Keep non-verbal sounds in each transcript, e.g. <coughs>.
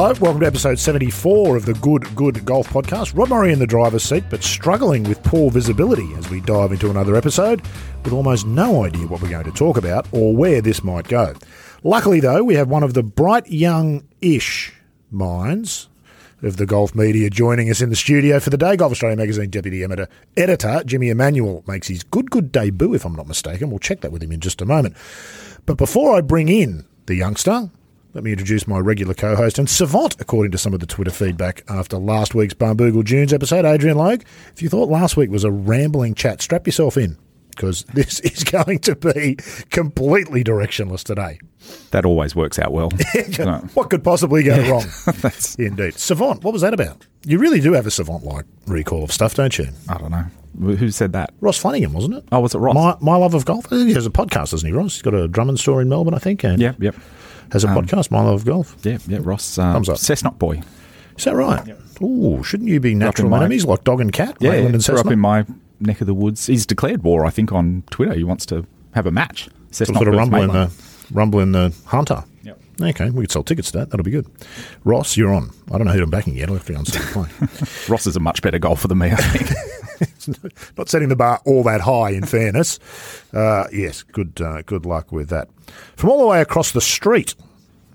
Hello, welcome to episode 74 of the Good Good Golf Podcast. Rod Murray in the driver's seat, but struggling with poor visibility as we dive into another episode with almost no idea what we're going to talk about or where this might go. Luckily, though, we have one of the bright young ish minds of the golf media joining us in the studio for the day. Golf Australia Magazine Deputy Editor, editor Jimmy Emmanuel makes his good, good debut, if I'm not mistaken. We'll check that with him in just a moment. But before I bring in the youngster, let me introduce my regular co host and savant, according to some of the Twitter feedback after last week's Barnbougle Dunes episode, Adrian Logue. If you thought last week was a rambling chat, strap yourself in because this <laughs> is going to be completely directionless today. That always works out well. <laughs> what could possibly go wrong? <laughs> Indeed. Savant, what was that about? You really do have a savant like recall of stuff, don't you? I don't know. Who said that? Ross Flanagan, wasn't it? Oh, was it Ross? My, my Love of Golf. He has a podcast, doesn't he, Ross? He's got a Drummond store in Melbourne, I think. And yeah, yep has a um, podcast, My Love of Golf. Yeah, yeah, Ross. Um, Thumbs up. Cessnock Boy. Is that right? Yep. Oh, shouldn't you be natural enemies like dog and cat? Yeah, and grew up in my neck of the woods. He's declared war, I think, on Twitter. He wants to have a match. Cessnock sort of rumble in, the, rumble in the Hunter. Yep. Okay, we could sell tickets to that. That'll be good. Ross, you're on. I don't know who I'm backing yet. I'll have to go and see the play. <laughs> Ross is a much better golfer than me, I think. <laughs> <laughs> not setting the bar all that high, in fairness. Uh, yes, good, uh, good luck with that. From all the way across the street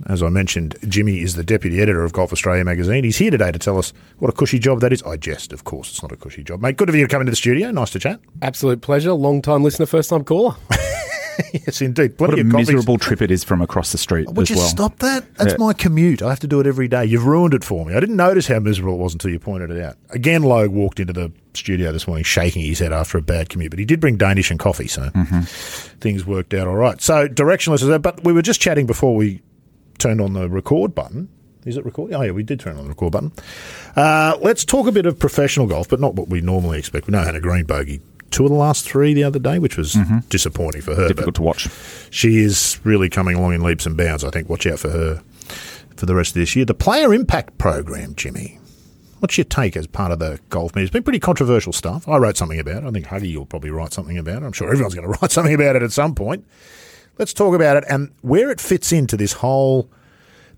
as I mentioned, Jimmy is the deputy editor of Golf Australia magazine. He's here today to tell us what a cushy job that is. I jest, of course, it's not a cushy job. Mate, good of you to come into the studio. Nice to chat. Absolute pleasure. Long time listener, first time caller. <laughs> <laughs> yes, indeed. Plenty what a miserable trip it is from across the street. Would you well. stop that? That's yeah. my commute. I have to do it every day. You've ruined it for me. I didn't notice how miserable it was until you pointed it out. Again, Logue walked into the studio this morning shaking his head after a bad commute, but he did bring Danish and coffee, so mm-hmm. things worked out all right. So directionless is that. But we were just chatting before we turned on the record button. Is it recording? Oh, yeah, we did turn on the record button. Uh, let's talk a bit of professional golf, but not what we normally expect. We know Hannah Green bogey two of the last three the other day, which was mm-hmm. disappointing for her. Difficult to watch. She is really coming along in leaps and bounds. I think. Watch out for her for the rest of this year. The Player Impact Program, Jimmy. What's your take as part of the golf media? It's been pretty controversial stuff. I wrote something about it. I think Huggy will probably write something about it. I'm sure everyone's going <laughs> to write something about it at some point. Let's talk about it and where it fits into this whole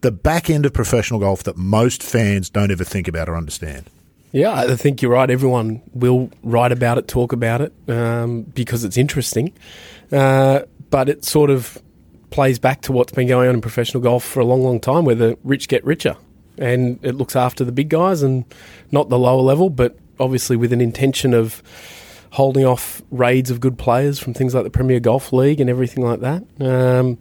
the back end of professional golf that most fans don't ever think about or understand. Yeah, I think you're right. Everyone will write about it, talk about it, um, because it's interesting. Uh, but it sort of plays back to what's been going on in professional golf for a long, long time, where the rich get richer, and it looks after the big guys and not the lower level, but obviously with an intention of holding off raids of good players from things like the Premier Golf League and everything like that. Um,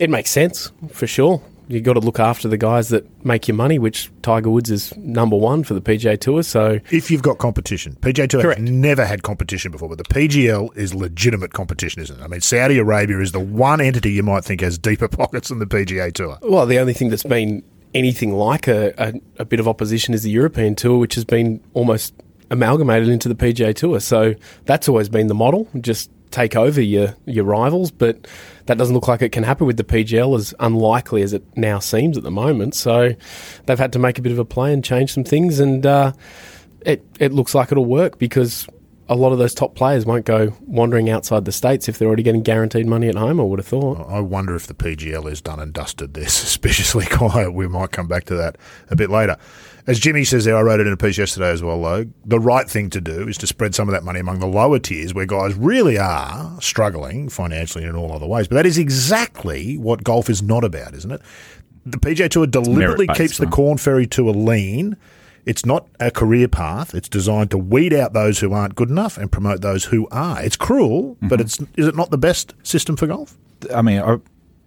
it makes sense for sure. You've got to look after the guys that make your money, which Tiger Woods is number one for the PGA Tour. So, if you've got competition, PGA Tour Correct. has never had competition before, but the PGL is legitimate competition, isn't it? I mean, Saudi Arabia is the one entity you might think has deeper <laughs> pockets than the PGA Tour. Well, the only thing that's been anything like a, a, a bit of opposition is the European Tour, which has been almost amalgamated into the PGA Tour. So that's always been the model. Just take over your your rivals, but that doesn't look like it can happen with the PGL as unlikely as it now seems at the moment. So they've had to make a bit of a play and change some things, and uh, it it looks like it'll work because a lot of those top players won't go wandering outside the states if they're already getting guaranteed money at home. I would have thought. I wonder if the PGL is done and dusted. They're <laughs> suspiciously <laughs> quiet. We might come back to that a bit later. As Jimmy says there, I wrote it in a piece yesterday as well, though. The right thing to do is to spread some of that money among the lower tiers where guys really are struggling financially and in all other ways. But that is exactly what golf is not about, isn't it? The PGA Tour deliberately keeps the Korn Ferry Tour lean it's not a career path. It's designed to weed out those who aren't good enough and promote those who are. It's cruel, mm-hmm. but it's is it not the best system for golf? I mean,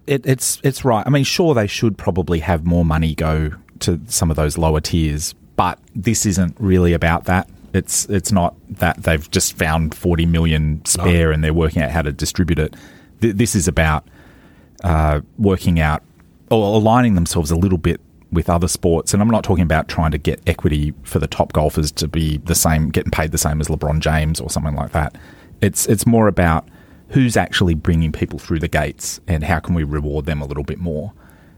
it, it's it's right. I mean, sure, they should probably have more money go to some of those lower tiers, but this isn't really about that. It's it's not that they've just found forty million spare no. and they're working out how to distribute it. Th- this is about uh, working out or aligning themselves a little bit with other sports, and I'm not talking about trying to get equity for the top golfers to be the same, getting paid the same as LeBron James or something like that. It's it's more about who's actually bringing people through the gates and how can we reward them a little bit more.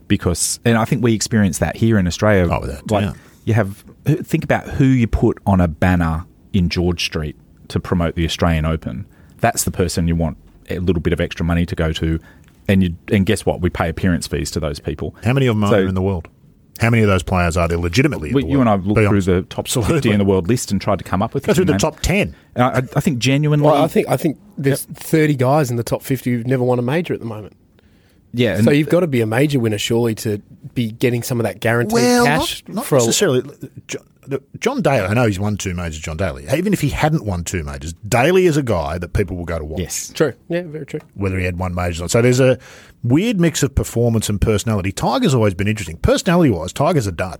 Because, and I think we experience that here in Australia. Oh, that, like, yeah. you have think about who you put on a banner in George Street to promote the Australian Open. That's the person you want a little bit of extra money to go to, and you and guess what? We pay appearance fees to those people. How many of them so, are in the world? How many of those players are there legitimately? in We, the you world? and I looked Be through honest. the top Absolutely. 50 in the world list and tried to come up with Go through the names. top ten. I, I think genuinely, Well, I think I think there's 30 guys in the top 50 who've never won a major at the moment. Yeah. So you've got to be a major winner, surely, to be getting some of that guaranteed cash not, not for necessarily. John Daly, I know he's won two majors, John Daly. Even if he hadn't won two majors, Daly is a guy that people will go to watch. yes, True. Yeah, very true. whether he had one major or not. So there's a weird mix of performance and personality. Tiger's always been interesting. Personality wise, Tiger's a dud.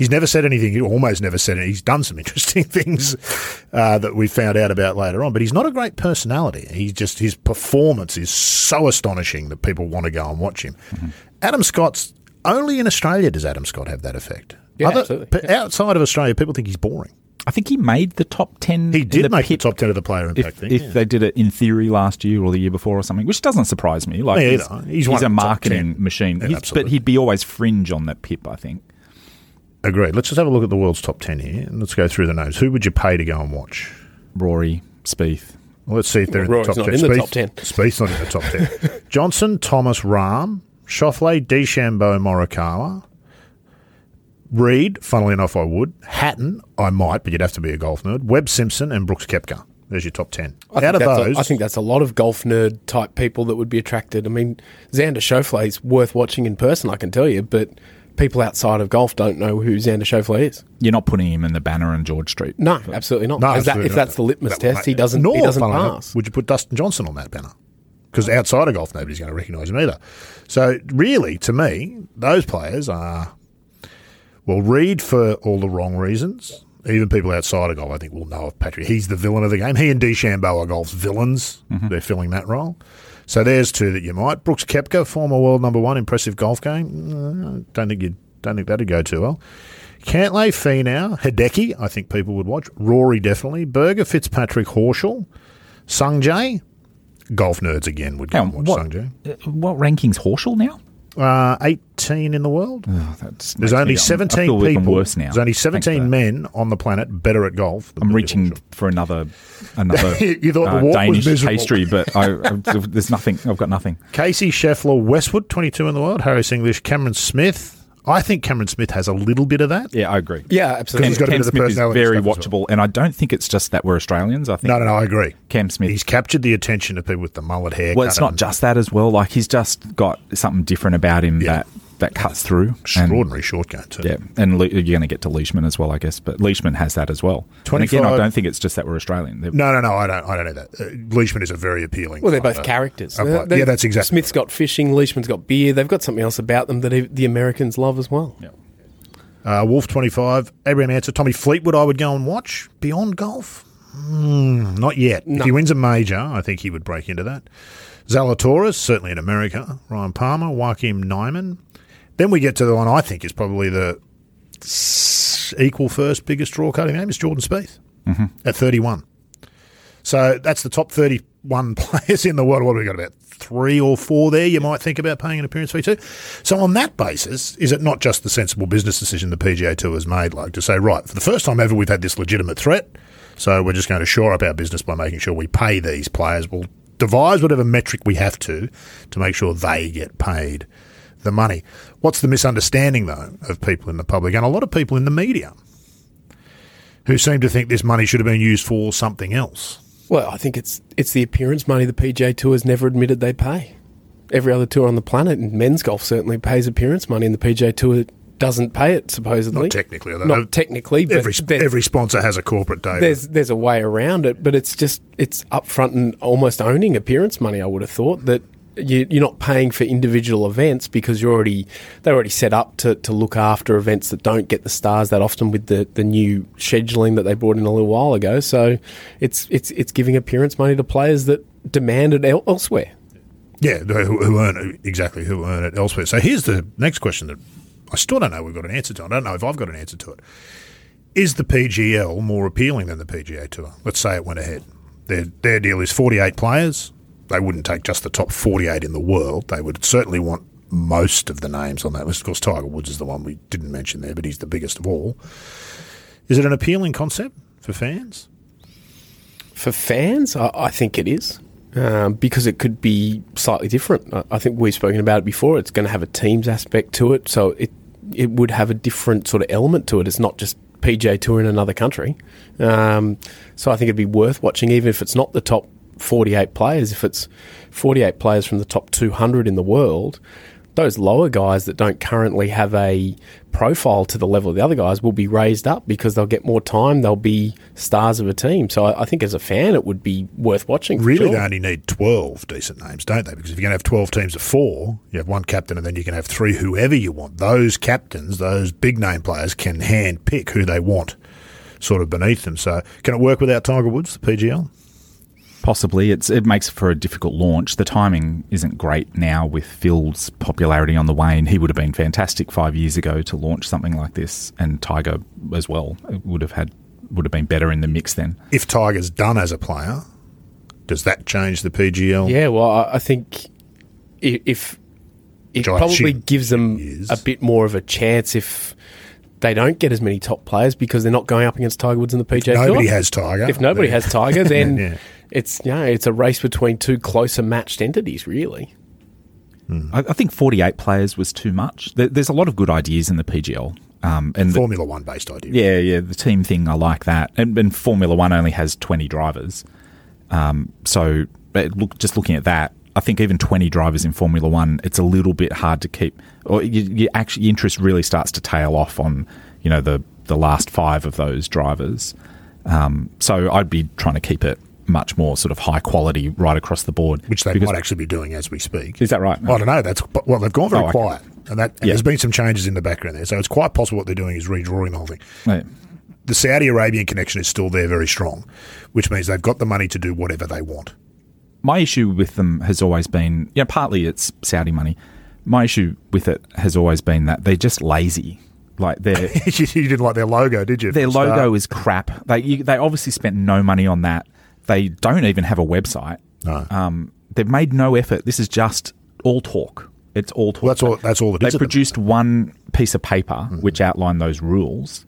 He's never said anything, he almost never said it. He's done some <laughs> interesting things uh, that we found out about later on, but he's not a great personality. He's just, his performance is so astonishing that people want to go and watch him. Adam Scott's, only in Australia does Adam Scott have that effect. Yeah, absolutely. p- Outside of Australia, people think he's boring. I think he made the top 10. He did the make pit the top 10 of the player impact if, thing. if yeah. they did it in theory last year or the year before or something, which doesn't surprise me. Like Me he's, either. He's a of the top marketing machine, Yeah, He's- but he'd be always fringe on that pip. I think. Agreed. Let's just have a look at the world's top 10 here and let's go through the names. Who would you pay to go and watch? Rory, Spieth. Well, let's see if they're Well, in the top not 10. in the top 10. Spieth's not in the top 10. <laughs> Johnson, Thomas, Rahm, Schauffele, DeChambeau, Morikawa, Reed, funnily enough, I would. Hatton, I might, but you'd have to be a golf nerd. Webb Simpson and Brooks Koepka. There's your top 10. I Out of think that's those, a, I think that's a lot of golf nerd type people that would be attracted. I mean, Xander Schauffele is worth watching in person, I can tell you, but people outside of golf don't know who Xander Schauffele is. You're not putting him in the banner and George Street. No, absolutely not. No, Is that- absolutely if that's the litmus That test, he doesn't. Nor, he doesn't funnily enough, pass. Would you put Dustin Johnson on that banner? Because outside of golf, nobody's going to recognise him either. So, really, to me, those players are, well, Reed for all the wrong reasons. Even people outside of golf, I think, will know of Patrick. He's the villain of the game. He and DeChambeau are golf's villains. Mm-hmm. They're filling that role. So there's two that you might. Brooks Koepka, former world number one, impressive golf game. Uh, don't think you don't think that'd go too well. Cantlay, Finau, Hideki, I think people would watch. Rory, definitely. Berger, Fitzpatrick, Horschel, Sungjae. Golf nerds again would go and watch what, Sungjae. uh, what ranking's Horschel now? Uh, 18 in the world. Oh, that's There's only me- I 17 feel people. worse now. There's only Thanks for 17 that. men on the planet better at golf. I'm reaching for another another <laughs> You thought the uh, was Danish pastry, but I, I, there's nothing. I've got nothing. Casey Scheffler, Westwood, 22 in the world. Harris English, Cameron Smith. I think Cameron Smith has a little bit of that. Yeah, I agree. Yeah, absolutely. He's got a Cam bit of the Smith is personality very stuff as watchable, and I don't think it's just that we're Australians. I think No, no, no, I agree. Cam Smith. He's captured the attention of people with the mullet hair. well, it's not just that as well. Like he's just got something different about him Yeah. that that cuts through. Extraordinary short game too. yeah, and Le- you're going to get to Leishman as well, I guess. But Leishman has that as well. And again, 25 I don't think it's just that we're Australian. They're- No, no, no. I don't. I don't know that. Uh, Leishman is a very appealing. Well, they're player. both characters. Uh, They're- yeah, that's exactly. Smith's got fishing, Leishman's got beer. They've got something else about them that the Americans love as well. Yeah. Uh, Wolff twenty five. Abraham Ancer. Tommy Fleetwood. I would go and watch beyond golf. Hmm, not yet. If he wins a major, I think he would break into that. Zalatoris, certainly in America. Ryan Palmer, Joaquin Niemann. Then we get to the one I think is probably the equal first biggest draw cutting name is Jordan Spieth mm-hmm. at 31. So that's the top 31 <laughs> players in the world. What have we got about three or four there? You might think about paying an appearance fee to. So on that basis, is it not just the sensible business decision the PGA Tour has made, like to say, right, for the first time ever, we've had this legitimate threat. So we're just going to shore up our business by making sure we pay these players. We'll devise whatever metric we have to to make sure they get paid the money. What's the misunderstanding, though, of people in the public and a lot of people in the media who seem to think this money should have been used for something else? Well, I think it's it's the appearance money the PGA Tour has never admitted they pay. Every other tour on the planet, and men's golf certainly pays appearance money, and the PGA Tour doesn't pay it supposedly. Not technically, although Not technically, but every every sponsor has a corporate data. there's there's a way around it, but it's just it's upfront and almost owning appearance money. I would have thought that you, you're not paying for individual events because you're already they're already set up to, to look after events that don't get the stars that often with the, the new scheduling that they brought in a little while ago. So it's it's it's giving appearance money to players that demand it el- elsewhere. yeah, who, who earn it, exactly who earn it elsewhere. So here's the next question that I still don't know we've got an answer to. I don't know if I've got an answer to it. Is the PGL more appealing than the PGA Tour? Let's say it went ahead. Their their deal is 48 players. They wouldn't take just the top 48 in the world. They would certainly want most of the names on that list. Of course, Tiger Woods is the one we didn't mention there, but he's the biggest of all. Is it an appealing concept for fans? For fans, I, I think it is. Um, because it could be slightly different. I, I think we've spoken about it before. It's going to have a teams aspect to it, so it it would have a different sort of element to it. It's not just PGA Tour in another country. Um, so I think it'd be worth watching, even if it's not the top 48 players. If it's 48 players from the top 200 in the world, those lower guys that don't currently have a profile to the level of the other guys will be raised up because they'll get more time. They'll be stars of a team. So I, I think as a fan, it would be worth watching. Really, sure. they only need 12 decent names, don't they? Because if you're going to have 12 teams of four, you have one captain and then you can have three, whoever you want. Those captains, those big name players, can hand pick who they want sort of beneath them. So can it work without Tiger Woods, the PGL? Possibly, it's it makes for a difficult launch. The timing isn't great now with Phil's popularity on the wane. He would have been fantastic five years ago to launch something like this, and Tiger as well it would have had would have been better in the mix then. If Tiger's done as a player, does that change the PGL? Yeah, well, I, I think i- if it probably gives them is. a bit more of a chance if they don't get as many top players because they're not going up against Tiger Woods in the PGA Tour. Nobody has Tiger. If nobody has Tiger, <laughs> then Yeah. It's yeah, it's a race between two closer matched entities, really. I, I think forty eight players was too much. There, there's a lot of good ideas in the PGL, um, and the, Formula One based idea. Yeah, yeah, the team thing, I like that. And, and Formula One only has 20 drivers. Um, so, but look, just looking at that, I think even 20 drivers in Formula One, it's a little bit hard to keep, or you, you actually, your interest really starts to tail off on, you know, the, the last five of those drivers. Um, so I'd be trying to keep it much more sort of high quality right across the board. Which they Because- might actually be doing as we speak. Is that right? I don't know. That's well, they've gone very Oh, okay. quiet, and that and Yeah. there's been some changes in the background there. So it's quite possible what they're doing is redrawing the whole thing. Yeah. The Saudi Arabian connection is still there, very strong, which means they've got the money to do whatever they want. my issue with them has always been, you know, partly it's Saudi money. My issue with it has always been that they're just lazy. Like they're <laughs> you didn't like their logo, did you? their logo is crap. They you, they obviously spent no money on that. They don't even have a website. No. Um, they've made no effort. This is just all talk. It's all talk. Well, that's all. That's all it they is. at the produced one piece of paper which outlined those rules,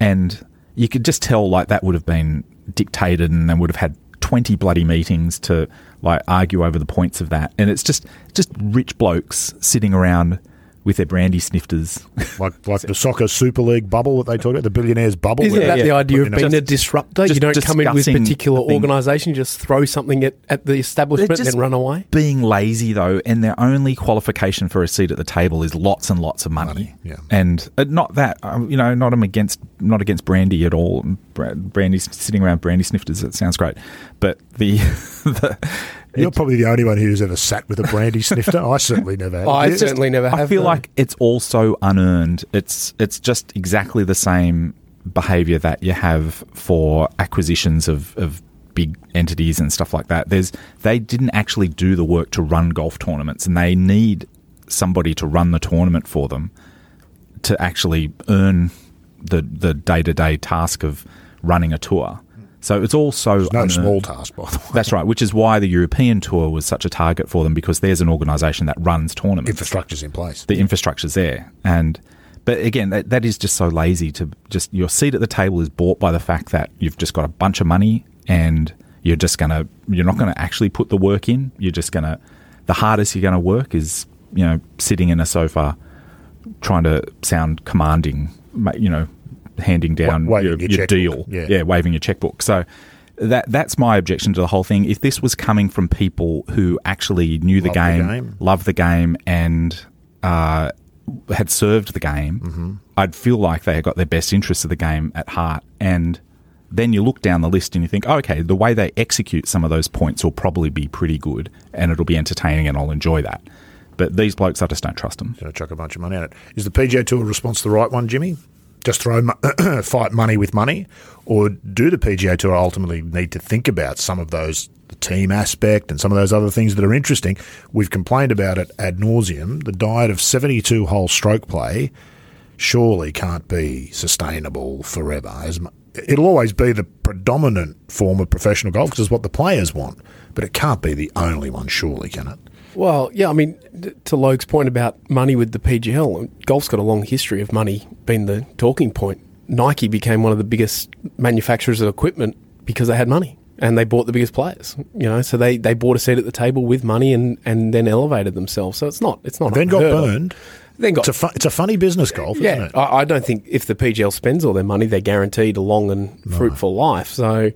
and you could just tell like that would have been dictated, and they would have had twenty bloody meetings to like argue over the points of that. And it's just just rich blokes sitting around with their brandy snifters. like like the soccer Super League bubble that they talk about, the billionaires bubble. Isn't that they the idea of put in a- being a Just- disruptor? You don't come in with discussing particular organisation, you just throw something at, at the establishment and then run away. Being lazy though, and their only qualification for a seat at the table is lots and lots of money. Money, yeah. And uh, not that um, you know, not I'm against not against brandy at all. Bra- Brandy sitting around brandy snifters. It sounds great, but the, <laughs> the You're probably the only one who's ever sat with a brandy snifter. I certainly never have. <laughs> I You- certainly never have. I feel no. like it's also unearned. It's it's just exactly the same behavior that you have for acquisitions of, of big entities and stuff like that. There's they didn't actually do the work to run golf tournaments and they need somebody to run the tournament for them to actually earn the the day to day task of running a tour. So it's all so no small task, by the way. That's right, which is why the European tour was such a target for them because there's an organisation that runs tournaments Infrastructure's in place. the infrastructure's there. And but again, that, that is just so lazy to just your seat at the table is bought by the fact that you've just got a bunch of money and you're just gonna you're not gonna actually put the work in. You're just gonna the hardest you're gonna work is you know sitting in a sofa trying to sound commanding, you know, handing down Wa- your, your your deal, Yeah. waving your checkbook. So. That that's my objection to the whole thing. If this was coming from people who actually knew the Love the game, game. loved the game, and uh, had served the game, Mm-hmm. I'd feel like they had got their best interests of the game at heart. And then you look down the list and you think, oh, okay, the way they execute some of those points will probably be pretty good, and it'll be entertaining, and I'll enjoy that. But these blokes, I just don't trust them. Going to chuck a bunch of money at it. Is the PGA Tour response the right one, Jimmy? Just throw <clears throat> fight money with money, or do the PGA Tour ultimately need to think about some of those the team aspect and some of those other things that are interesting? We've complained about it ad nauseum. The diet of seventy-two hole stroke play surely can't be sustainable forever. As it'll always be the predominant form of professional golf because it's what the players want, but it can't be the only one. Surely, can it? Well, yeah, I mean, to Logue's point about money with the PGL, golf's got a long history of money being the talking point. Nike became one of the biggest manufacturers of equipment because they had money and they bought the biggest players. You know, so they, they bought a seat at the table with money and, and then elevated themselves. So it's not it's not Then got burned. Then got It's a, fu- it's a funny business, golf, isn't yeah, it? I, I don't think if the PGL spends all their money, they're guaranteed a long and fruitful life. So,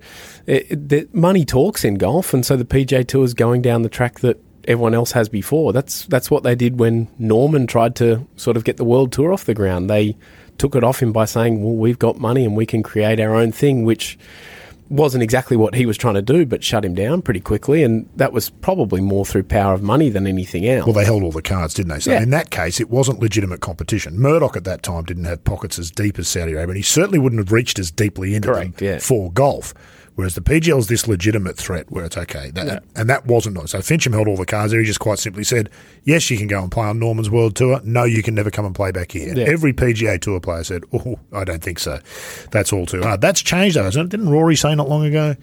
it, it, the money talks in golf, and so the PJ Tour is going down the track that everyone else has before. That's that's what they did when Norman tried to sort of get the world tour off the ground. They took it off him by saying, "Well, we've got money and we can create our own thing," which wasn't exactly what he was trying to do, but shut him down pretty quickly. And that was probably more through power of money than anything else. Well, they held all the cards, didn't they? So Yeah. in that case, it wasn't legitimate competition. Murdoch at that time didn't have pockets as deep as Saudi Arabia, and he certainly wouldn't have reached as deeply into Correct, them yeah. for golf. Whereas the PGL is this legitimate threat where it's okay. That, And that wasn't so. Finchem held all the cards there. He just quite simply said, yes, you can go and play on Norman's World Tour. No, you can never come and play back here. Yeah. Every PGA Tour player said, oh, I don't think so. That's all too hard. That's changed, though, hasn't it? Didn't Rory say not long ago?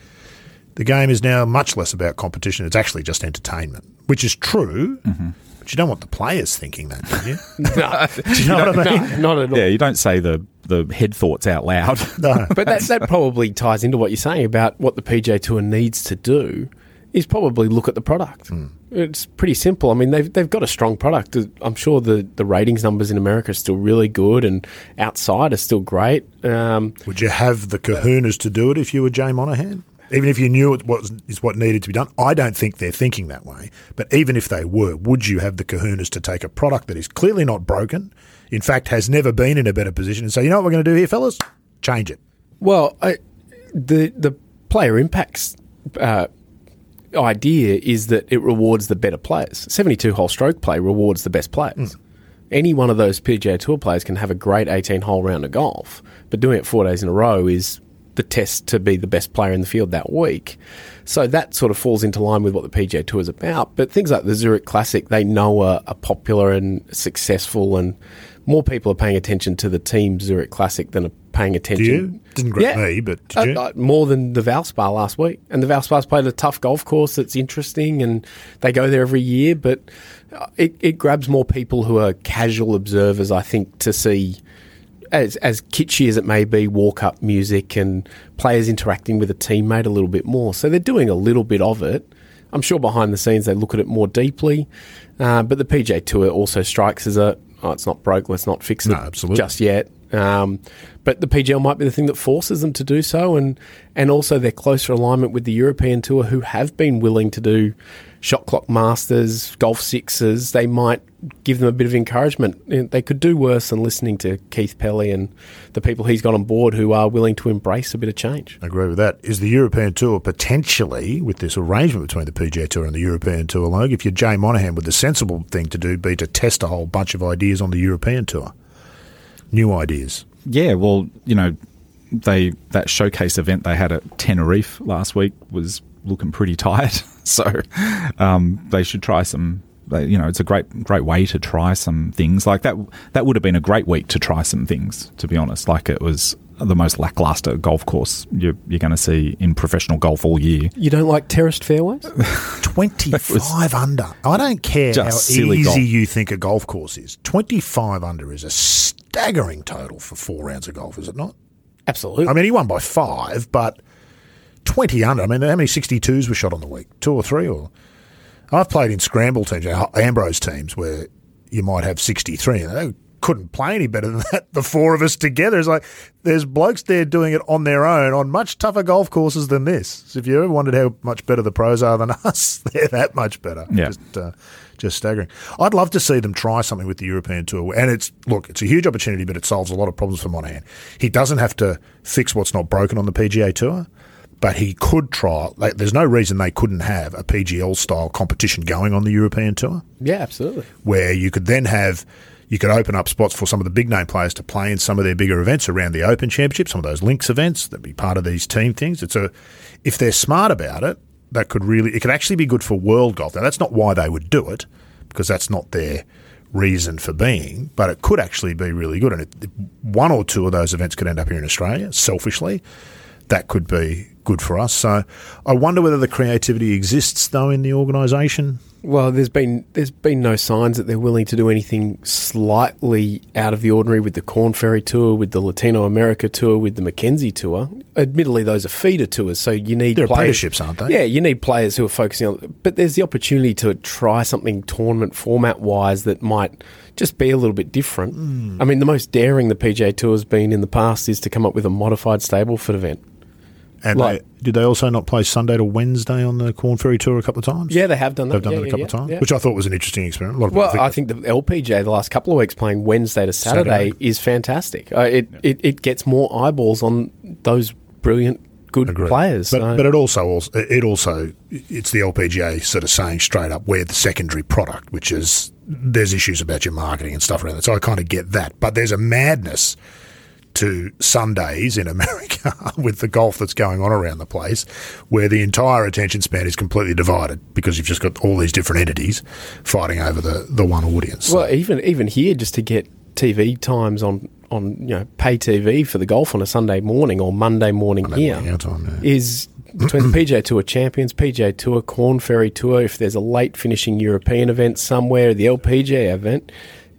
The game is now much less about competition. It's actually just entertainment, which is true. Mm-hmm. But you don't want the players thinking that, do you? <laughs> no, <laughs> do you know what I mean? no, <laughs> not at all. Yeah, you don't say the, the head thoughts out loud. No. But that, that probably ties into what you're saying about what the PJ Tour needs to do is probably look at the product. It's pretty simple. I mean, they've, they've got a strong product. I'm sure the, the ratings numbers in America are still really good and outside are still great. Um, Would you have the kahunas to do it if you were Jay Monahan? Even if you knew it was is what needed to be done, I don't think they're thinking that way. But even if they were, would you have the kahunas to take a product that is clearly not broken, in fact has never been in a better position, and say, you know what we're going to do here, fellas, change it. well, I, the the player impacts uh, idea is that it rewards the better players. 72 hole stroke play rewards the best players. Any one of those PGA Tour players can have a great 18 hole round of golf, but doing it four days in a row is the test to be the best player in the field that week. So that sort of falls into line with what the PGA Tour is about. But things like the Zurich Classic, they know are, are popular and successful, and more people are paying attention to the team Zurich Classic than are paying attention. you? Didn't grip Yeah. me, but did Uh, you? uh, more than the Valspar last week. And the Valspar's played a tough golf course that's interesting and they go there every year, but uh, it, it grabs more people who are casual observers, I think, to see, as, as kitschy as it may be, walk up music and players interacting with a teammate a little bit more. So they're doing a little bit of it. I'm sure behind the scenes they look at it more deeply. Uh, but the PJ Tour also strikes as a, oh, it's not broke, let's not fix it No, absolutely. just yet. Um, but the PGL might be the thing that forces them to do so, and and also their closer alignment with the European Tour, who have been willing to do shot clock masters, golf sixes. They might give them a bit of encouragement. They could do worse than listening to Keith Pelley and the people he's got on board who are willing to embrace a bit of change. I agree with that. Is the European Tour potentially, with this arrangement between the PGA Tour and the European Tour, Logan, if you're Jay Monahan, would the sensible thing to do be to test a whole bunch of ideas on the European Tour? New ideas. Yeah, well, you know, they that showcase event they had at Tenerife last week was looking pretty <laughs> tight. <laughs> So um, they should try some. You know, it's a great great way to try some things like that. That would have been a great week to try some things. To be honest, like it was the most lackluster golf course you're, you're going to see in professional golf all year. You don't like terraced fairways? <laughs> 25 under. I don't care how silly easy golf. you think a golf course is. 25 under is a staggering total for four rounds of golf, is it not? Absolutely. I mean, he won by five, but 20 under. I mean, how many 62s were shot on the week? Two or three? Or I've played in scramble teams, uh, Ambrose teams, where you might have 63, and they couldn't play any better <laughs> than that. The four of us together. It's like there's blokes there doing it on their own on much tougher golf courses than this. So if you ever wondered how much better the pros are than <laughs> us, they're that much better. Yeah. Just, uh, just staggering. I'd love to see them try something with the European Tour. And it's, look, it's a huge opportunity, but it solves a lot of problems for Monahan. He doesn't have to fix what's not broken on the PGA Tour, but he could try. Like, there's no reason they couldn't have a PGL style competition going on the European Tour yeah, absolutely. where you could then have you could open up spots for some of the big name players to play in some of their bigger events around the Open Championship, some of those links events that be part of these team things. It's a if they're smart about it, that could really it could actually be good for world golf. Now that's not why they would do it because that's not their reason for being, but it could actually be really good. And it, one or two of those events could end up here in Australia. Selfishly, that could be good for us. So I wonder whether the creativity exists though in the organisation. Well, there's been there's been no signs that they're willing to do anything slightly out of the ordinary with the Korn Ferry tour, with the Latinoamérica tour, with the Mackenzie tour. Admittedly, those are feeder tours, so you need They're players, apprenticeships, aren't they? Yeah, you need players who are focusing on. But there's the opportunity to try something tournament format wise that might just be a little bit different. Hmm. I mean, the most daring the PGA Tour has been in the past is to come up with a modified Stableford event. And Like- they, did they also not play Sunday to Wednesday on the Korn Ferry Tour a couple of times? Yeah, they have done that. They've done Yeah, that a couple yeah, of times, yeah. which I thought was an interesting experiment. A lot of Well, I think the LPGA the last couple of weeks playing Wednesday to Saturday, Saturday. is fantastic. Uh, it, it it gets more eyeballs on those brilliant, good Agreed. players. But, so- but it also, also it also it's the LPGA sort of saying straight up we're the secondary product, which is there's issues about your marketing and stuff around that. So I kind of get that, but there's a madness to Sundays in America <laughs> with the golf that's going on around the place, where the entire attention span is completely divided because you've just got all these different entities fighting over the, the one audience. well, even even here, just to get TV times on on you know pay TV for the golf on a Sunday morning or Monday morning Monday here morning time, yeah. is between the <clears throat> PGA Tour champions, PGA Tour, Korn Ferry Tour. If there's a late finishing European event somewhere, the LPGA event,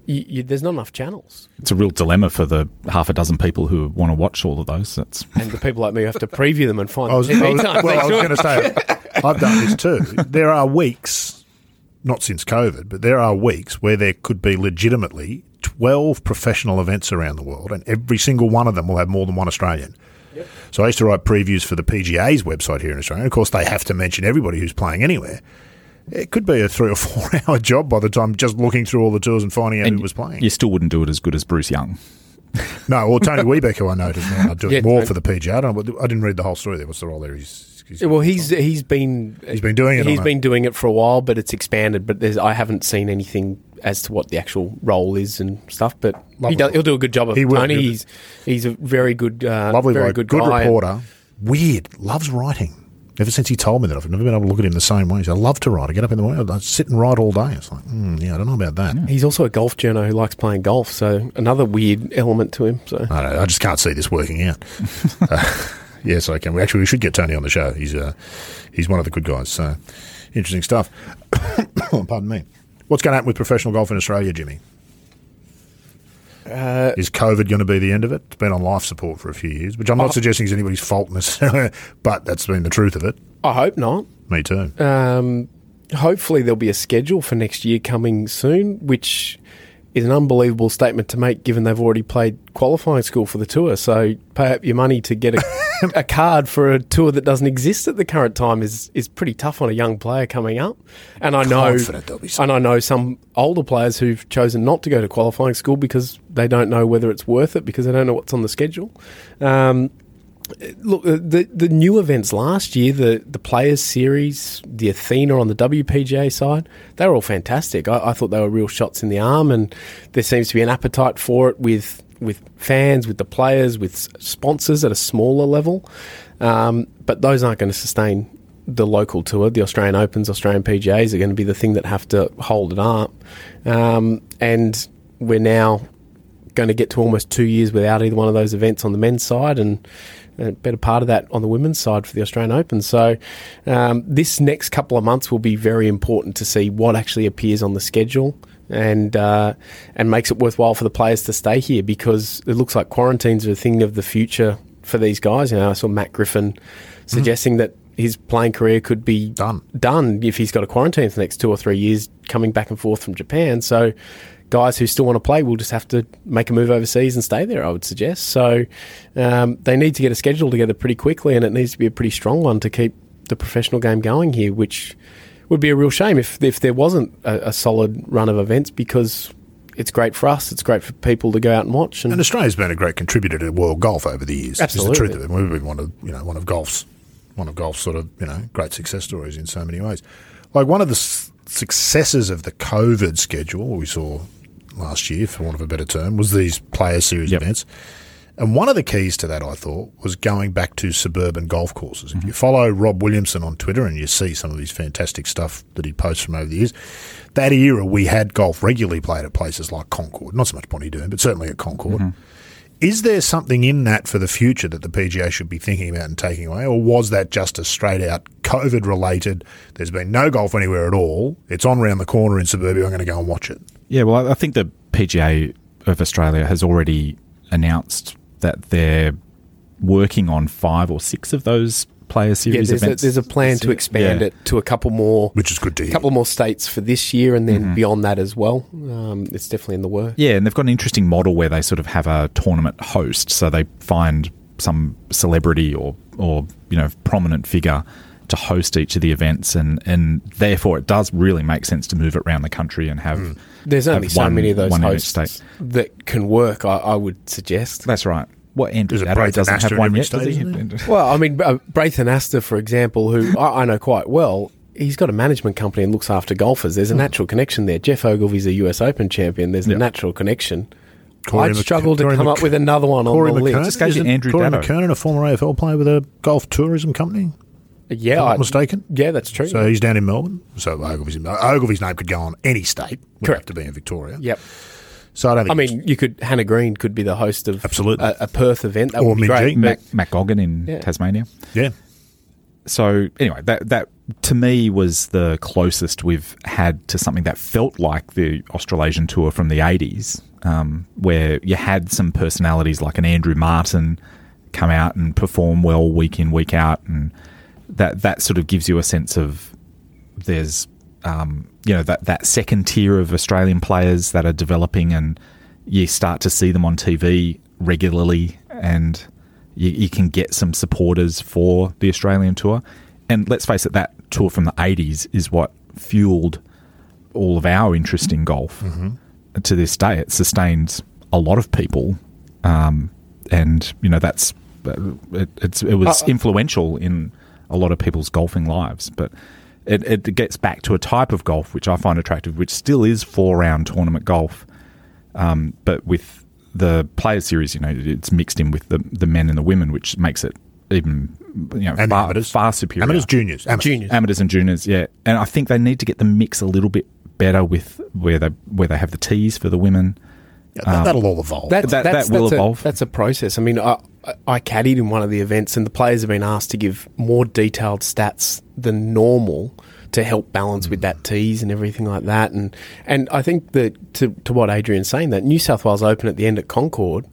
you, you, there's not enough channels. It's a real dilemma for the half a dozen people who want to watch all of those. That's And the people like me have to preview them and find I was, the TV I was- times. well, I was going to say, I've done this too. There are weeks, not since COVID, but there are weeks where there could be legitimately 12 professional events around the world, and every single one of them will have more than one Australian. Yep. So I used to write previews for the PGA's website here in Australia. Of course, they have to mention everybody who's playing anywhere. It could be a three or four <laughs> hour job by the time just looking through all the tours and finding out and who was playing. You still wouldn't do it as good as Bruce Young. <laughs> No, well, Tony Webeck, who I noticed now, doing Yeah, more Tony- for the PGA. I, don't know, I didn't read the whole story there. What's the role there? He's, he's Well, he's he's been He's been doing it He's on a- been doing it for a while, but it's expanded. But there's I haven't seen anything as to what the actual role is and stuff. But he Lovely. does, he'll do a good job of He it. will Tony, he's he's a very good, uh, lovely very bloke, good, good, guy. reporter. Weird, loves writing. Ever since he told me that, I've never been able to look at him the same way. He said, I love to write. I get up in the morning, I sit and write all day. It's like, mm, yeah, I don't know about that. He's also a golf journo who likes playing golf, so another weird element to him. So I, don't know, I just can't see this working out. <laughs> uh, <laughs> yes, I can. We actually we should get Tony on the show. He's uh, he's one of the good guys. So interesting stuff. <coughs> Pardon me. What's going to happen with professional golf in Australia, Jimmy? Uh, Is COVID going to be the end of it? It's been on life support for a few years, which I'm not Oh. suggesting is anybody's fault necessarily, <laughs> but that's been the truth of it. I hope not. Me too. Um, hopefully, there'll be a schedule for next year coming soon, which is an unbelievable statement to make given they've already played qualifying school for the tour. So, pay up your money to get a, <laughs> a card for a tour that doesn't exist at the current time is, is pretty tough on a young player coming up. And I know, Confident there'll be some- and I know some older players who've chosen not to go to qualifying school because they don't know whether it's worth it because they don't know what's on the schedule. Um, look, the the new events last year, the the Players Series, the Athena on the WPGA side, they were all fantastic. I, I thought they were real shots in the arm, and there seems to be an appetite for it with with fans, with the players, with sponsors at a smaller level. Um, but those aren't going to sustain the local tour. The Australian Opens, Australian PGAs are going to be the thing that have to hold it up. Um, and we're now going to get to almost two years without either one of those events on the men's side and a better part of that on the women's side for the Australian Open. So, um, this next couple of months will be very important to see what actually appears on the schedule and uh, and makes it worthwhile for the players to stay here because it looks like quarantines are a thing of the future for these guys. You know, I saw Matt Griffin suggesting that his playing career could be Done. done if he's got a quarantine for the next two or three years coming back and forth from Japan. So guys who still want to play will just have to make a move overseas and stay there, I would suggest. So um, they need to get a schedule together pretty quickly and it needs to be a pretty strong one to keep the professional game going here, which would be a real shame if, if there wasn't a, a solid run of events because it's great for us, it's great for people to go out and watch. And, And Australia's been a great contributor to world golf over the years. Absolutely. The truth of it. We've been one of you know one of golf's one of golf's sort of you know great success stories in so many ways. Like one of the s- successes of the COVID schedule we saw last year, for want of a better term, was these player series Yep. events. And one of the keys to that, I thought, was going back to suburban golf courses. If you follow Rob Williamson on Twitter and you see some of his fantastic stuff that he posts from over the years, that era we had golf regularly played at places like Concord, not so much Bonnie Doon, but certainly at Concord. Is there something in that for the future that the PGA should be thinking about and taking away, or was that just a straight out COVID related? There's been no golf anywhere at all. It's on round the corner in suburbia. I'm going to go and watch it. Yeah, well, I think the PGA of Australia has already announced that they're working on five or six of those player Yeah, series there's a, events. there's a plan to expand Yeah. it to a couple more, Which is good to hear. a couple more states for this year, and then beyond that as well. Um, it's definitely in the work. Yeah, and they've got an interesting model where they sort of have a tournament host. So they find some celebrity or, or you know, prominent figure to host each of the events, and, and therefore it does really make sense to move it around the country and have. Mm. There's only have so one- many of those one hosts state. that can work. I, I would suggest. That's right. What Andrew Is it Dado Braithen doesn't Astor have one yet, does he? Mm. <laughs> Well, I mean, uh, Braithen Astor, for example, who I, I know quite well, he's got a management company and looks after golfers. There's a mm. natural connection there. Geoff Ogilvy's a US Open champion. There's Yeah. a natural connection. Corey I'd Mc- struggle to Corey come Mc- up with another one Corey on the McKernan, list. Just goes to isn't Andrew Corey Dado. McKernan, a former AFL player with a golf tourism company. Yeah, I'm I, mistaken. yeah, that's true. So he's down in Melbourne. So Ogilvy's, Ogilvy's name could go on any state. Would Correct. have to be in Victoria. yep. So I don't think. I mean, you could Hannah Green could be the host of Absolutely. a, a Perth event. That Or would be Minjee. great. Mac, Mac Goggin in Yeah. Tasmania. yeah. so anyway, that that to me was the closest we've had to something that felt like the Australasian tour from the eighties, um, where you had some personalities like an Andrew Martin come out and perform well week in week out, and that that sort of gives you a sense of there's um, you know that that second tier of Australian players that are developing, and you start to see them on TV regularly, and you, you can get some supporters for the Australian tour. And let's face it, that tour from the '80s is what fueled all of our interest in golf. To this day, it sustains a lot of people, um, and you know that's it, it's, it was Uh, influential in a lot of people's golfing lives. But it, it gets back to a type of golf which I find attractive, which still is four round tournament golf, um, but with the Players Series, you know, it's mixed in with the the men and the women, which makes it even you know And far, amateurs. far superior. Amateurs, juniors. Amateurs. Juniors. amateurs and juniors, yeah. And I think they need to get the mix a little bit better with where they where they have the tees for the women. Yeah, that, that'll all evolve. That's, That- that's, that will that's evolve. A, that's a process. I mean, I, I- I caddied in one of the events, and the players have been asked to give more detailed stats than normal to help balance with that tease and everything like that. And and I think that to to what Adrian's saying, that New South Wales Open at the end at Concord,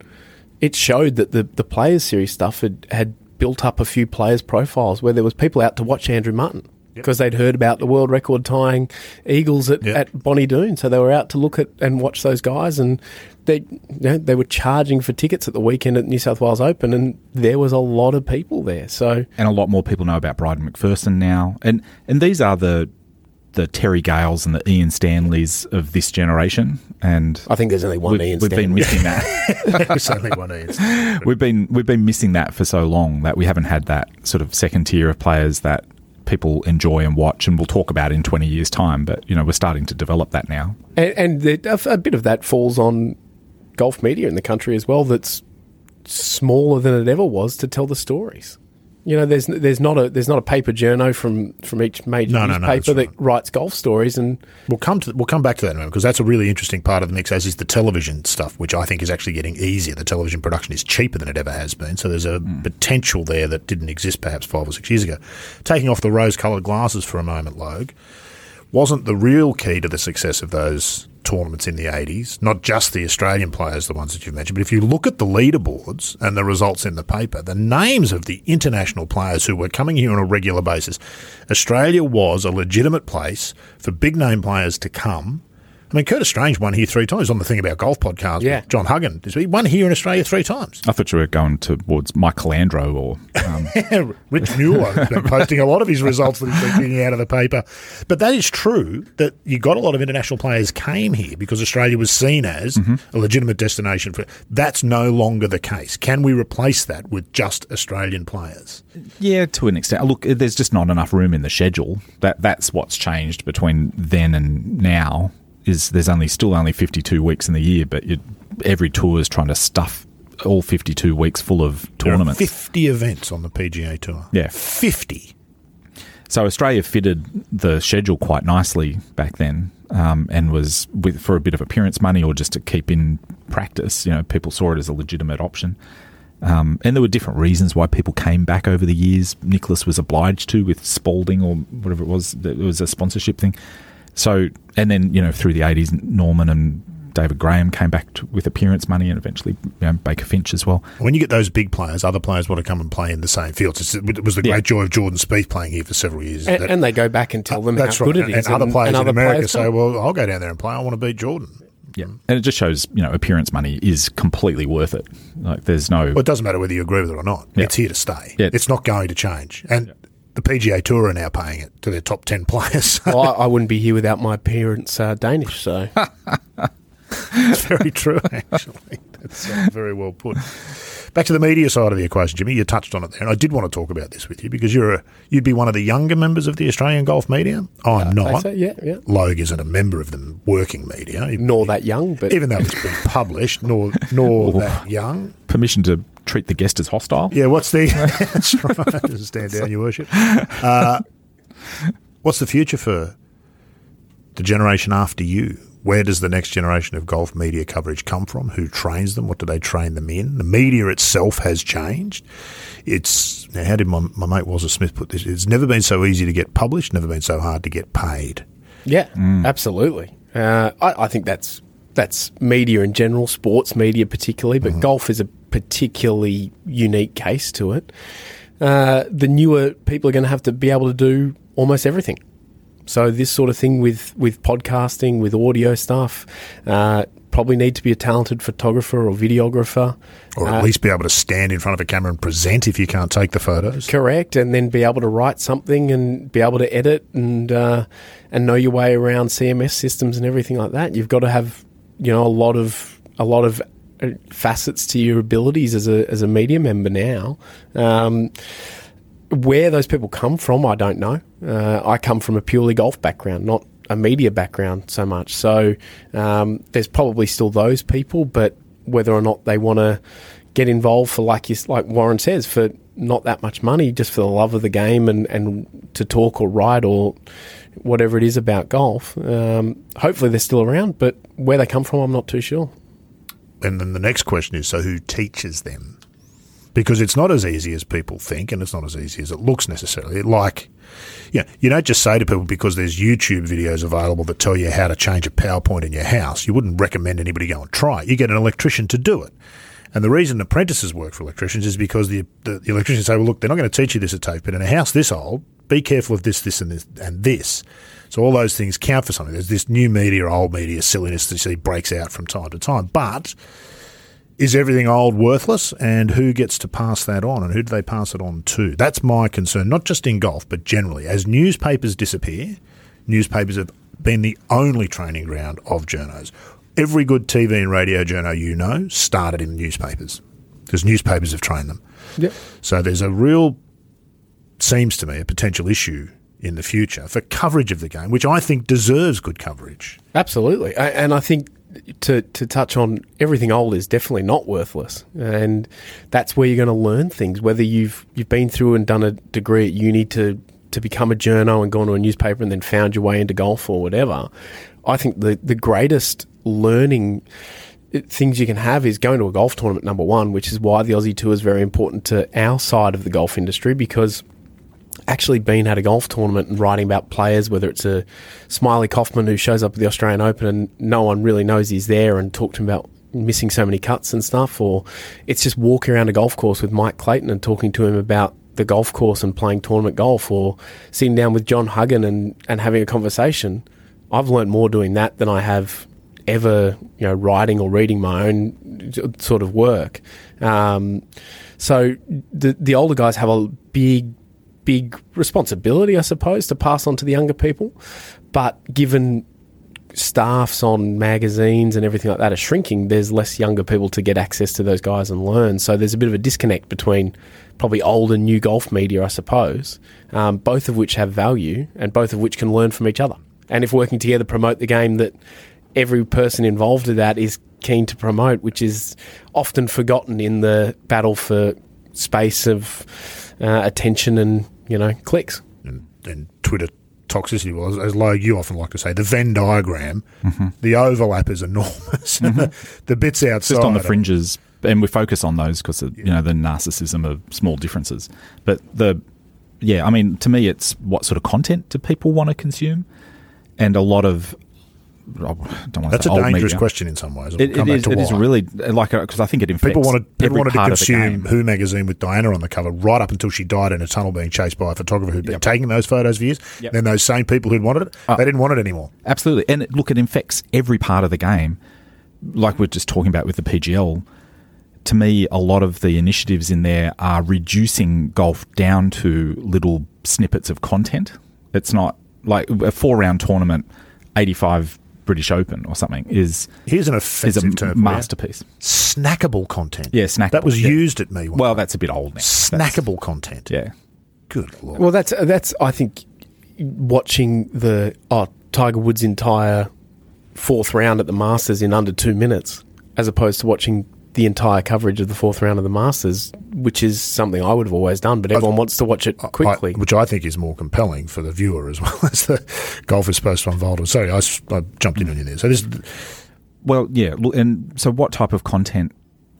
it showed that the the Players Series stuff had had built up a few players' profiles where there was people out to watch Andrew Martin. Because they'd heard about the world record tying eagles at, Yep. at Bonnie Doon, so they were out to look at and watch those guys, and they you know, they were charging for tickets at the weekend at New South Wales Open, and there was a lot of people there. So and a lot more people know about Bryden Macpherson now. And and these are the the Terry Gales and the Ian Stanleys of this generation. And I think there's only one we've, Ian we've been missing that. <laughs> There's only one Ian. we've been we've been missing that for so long that we haven't had that sort of second tier of players that people enjoy and watch and we'll talk about in 20 years time but you know we're starting to develop that now and, and a, a bit of that falls on golf media in the country as well. That's smaller than it ever was to tell the stories. You know, there's there's not a there's not a paper journo from from each major No, no, no, newspaper that's that writes golf stories, and We'll come to we'll come back to that in a moment because that's a really interesting part of the mix, as is the television stuff, which I think is actually getting easier. The television production is cheaper than it ever has been, so there's a hmm. potential there that didn't exist perhaps five or six years ago. Taking off the rose-coloured glasses for a moment, Logue, wasn't the real key to the success of those tournaments in the 80s, not just the Australian players, the ones that you've mentioned, but if you look at the leaderboards and the results in the paper, the names of the international players who were coming here on a regular basis, Australia was a legitimate place for big name players to come. I mean, Curtis Strange won here three times on the Thing About Golf podcast Yeah. John Huggan. He won here in Australia three times. I thought you were going towards Michael Landro or um, <laughs> Rich Mueller has been posting a lot of his results that he's been getting out of the paper. But that is true that you got a lot of international players came here because Australia was seen as a legitimate destination for. That's no longer the case. Can we replace that with just Australian players? Yeah, to an extent. Look, there's just not enough room in the schedule. That that's what's changed between then and now. Is there's only still only 52 weeks in the year, but you, every tour is trying to stuff all 52 weeks full of tournaments. 50 events on the PGA Tour. Yeah. 50. So Australia fitted the schedule quite nicely back then. um, and was with for a bit of appearance money or just to keep in practice. You know, people saw it as a legitimate option. Um, and there were different reasons why people came back over the years. Nicklaus was obliged to with Spalding or whatever it was. It was a sponsorship thing. So, and then you know through the eighties, Norman and David Graham came back to, with appearance money, and eventually you know, Baker Finch as well. When you get those big players, other players want to come and play in the same fields. It's, it was the great Yeah. joy of Jordan Spieth playing here for several years. And, That- and they go back and tell uh, them that's how right. good it is. And, other players and in America players say, come. "Well, I'll go down there and play. I want to beat Jordan." Yeah, and it just shows you know appearance money is completely worth it. Like there's no Well, it doesn't matter whether you agree with it or not. Yeah. It's here to stay. Yeah. It's not going to change. And the PGA Tour are now paying it to their top ten players. well, I, I wouldn't be here without my parents' uh, Danish, so <laughs> very true, <laughs> actually. That's uh, very well put. Back to the media side of the equation, Jimmy. You touched on it there, and I did want to talk about this with you because you're a you'd be one of the younger members of the Australian golf media. I'm not. so, yeah, yeah. Logue isn't a member of the working media, Nor that young, but even though it's been published, nor nor <laughs> that young. permission to treat the guest as hostile. Yeah, what's the? <laughs> that's right. Stand down, your worship. Uh, what's the future for the generation after you? Where does the next generation of golf media coverage come from? Who trains them? What do they train them in? The media itself has changed. It's now, how did my, my mate Walter Smith put this? It's never been so easy to get published. Never been so hard to get paid. yeah, absolutely. Uh, I, I think that's that's media in general, sports media particularly, but golf is a particularly unique case to it. Uh, the newer people are going to have to be able to do almost everything. So this sort of thing with with podcasting, with audio stuff, uh, probably need to be a talented photographer or videographer. Or at Uh, least be able to stand in front of a camera and present if you can't take the photos. Correct, and then be able to write something and be able to edit and uh, and know your way around CMS systems and everything like that. You've got to have you know a lot of a lot of uh, facets to your abilities as a as a media member now. Um, where those people come from, I don't know. Uh, I come from a purely golf background, not a media background so much. So um, there's probably still those people, but whether or not they want to get involved for like you, like Warren says, for not that much money, just for the love of the game and, and to talk or write or whatever it is about golf. Um, hopefully they're still around, but where they come from, I'm not too sure. And then the next question is so who teaches them? Because it's not as easy as people think, and it's not as easy as it looks necessarily. Like, you, know, you don't just say to people because there's YouTube videos available that tell you how to change a PowerPoint in your house. You wouldn't recommend anybody go and try it. You get an electrician to do it. And the reason apprentices work for electricians is because the, the, the electricians say, well, look, they're not going to teach you this at TAFE, but in a house this old, be careful of this, this, and this, and this. So all those things count for something. There's this new media, old media silliness that breaks out from time to time. But is everything old worthless? And who gets to pass that on? And who do they pass it on to? That's my concern, not just in golf, but generally. As newspapers disappear, newspapers have been the only training ground of journos. Every good TV and radio journo you know started in newspapers because newspapers have trained them. Yep. So there's a real, seems to me, a potential issue in the future for coverage of the game, which I think deserves good coverage. Absolutely, and I think to to touch on everything old is definitely not worthless, and that's where you're going to learn things. Whether you've you've been through and done a degree at uni to to become a journo and gone to a newspaper and then found your way into golf or whatever, I think the the greatest learning uh, things you can have is going to a golf tournament number one, which is why the Aussie Tour is very important to our side of the golf industry because actually been at a golf tournament and writing about players, whether it's a Smylie Kaufman who shows up at the Australian Open and no one really knows he's there and talk to him about missing so many cuts and stuff, or it's just walking around a golf course with Mike Clayton and talking to him about the golf course and playing tournament golf, or sitting down with John Huggan and, and having a conversation. I've learned more doing that than I have ever, you know, writing or reading my own sort of work. Um, so the the older guys have a big big responsibility, I suppose, to pass on to the younger people. But given staffs on magazines and everything like that are shrinking, there's less younger people to get access to those guys and learn. So there's a bit of a disconnect between probably old and new golf media, I suppose, um, both of which have value and both of which can learn from each other. And if working together promote the game that every person involved in that is keen to promote, which is often forgotten in the battle for space of uh, attention and you know clicks. And, and Twitter toxicity. Well, as, as Low, you often like to say, the Venn diagram, mm-hmm. the overlap is enormous. Mm-hmm. <laughs> the bits outside. just on the fringes, and we focus on those because you know the narcissism of small differences. But the yeah, I mean, to me, it's what sort of content do people want to consume, and a lot of I don't want to That's say a old dangerous media. question in some ways. We'll It, come it back is. to It is really like uh, because I think it infects People wanted people every wanted to part of consume. Who magazine with Diana on the cover right up until she died in a tunnel being chased by a photographer who'd been taking those photos for years. Yep. Then those same people who'd wanted it, Oh. they didn't want it anymore. Absolutely. And it- look, it infects every part of the game. Like we're just talking about with the PGL. To me, a lot of the initiatives in there are reducing golf down to little snippets of content. It's not like a four round tournament, 85 British Open or something is Here's an is offensive a term. for you. masterpiece. Snackable content. Yeah, snackable. That was yeah. used at me. One Well, that's a bit old now. That's- snackable content. Yeah. Good lord. Well, that's that's I think watching the oh Tiger Woods' entire fourth round at the Masters in under two minutes, as opposed to watching the entire coverage of the fourth round of the Masters, which is something I would have always done. But everyone wants to watch it quickly. I- which I think is more compelling for the viewer as <laughs> well as the golf is supposed to unfold. Sorry, I jumped in on you there. So this, Well, yeah. And so what type of content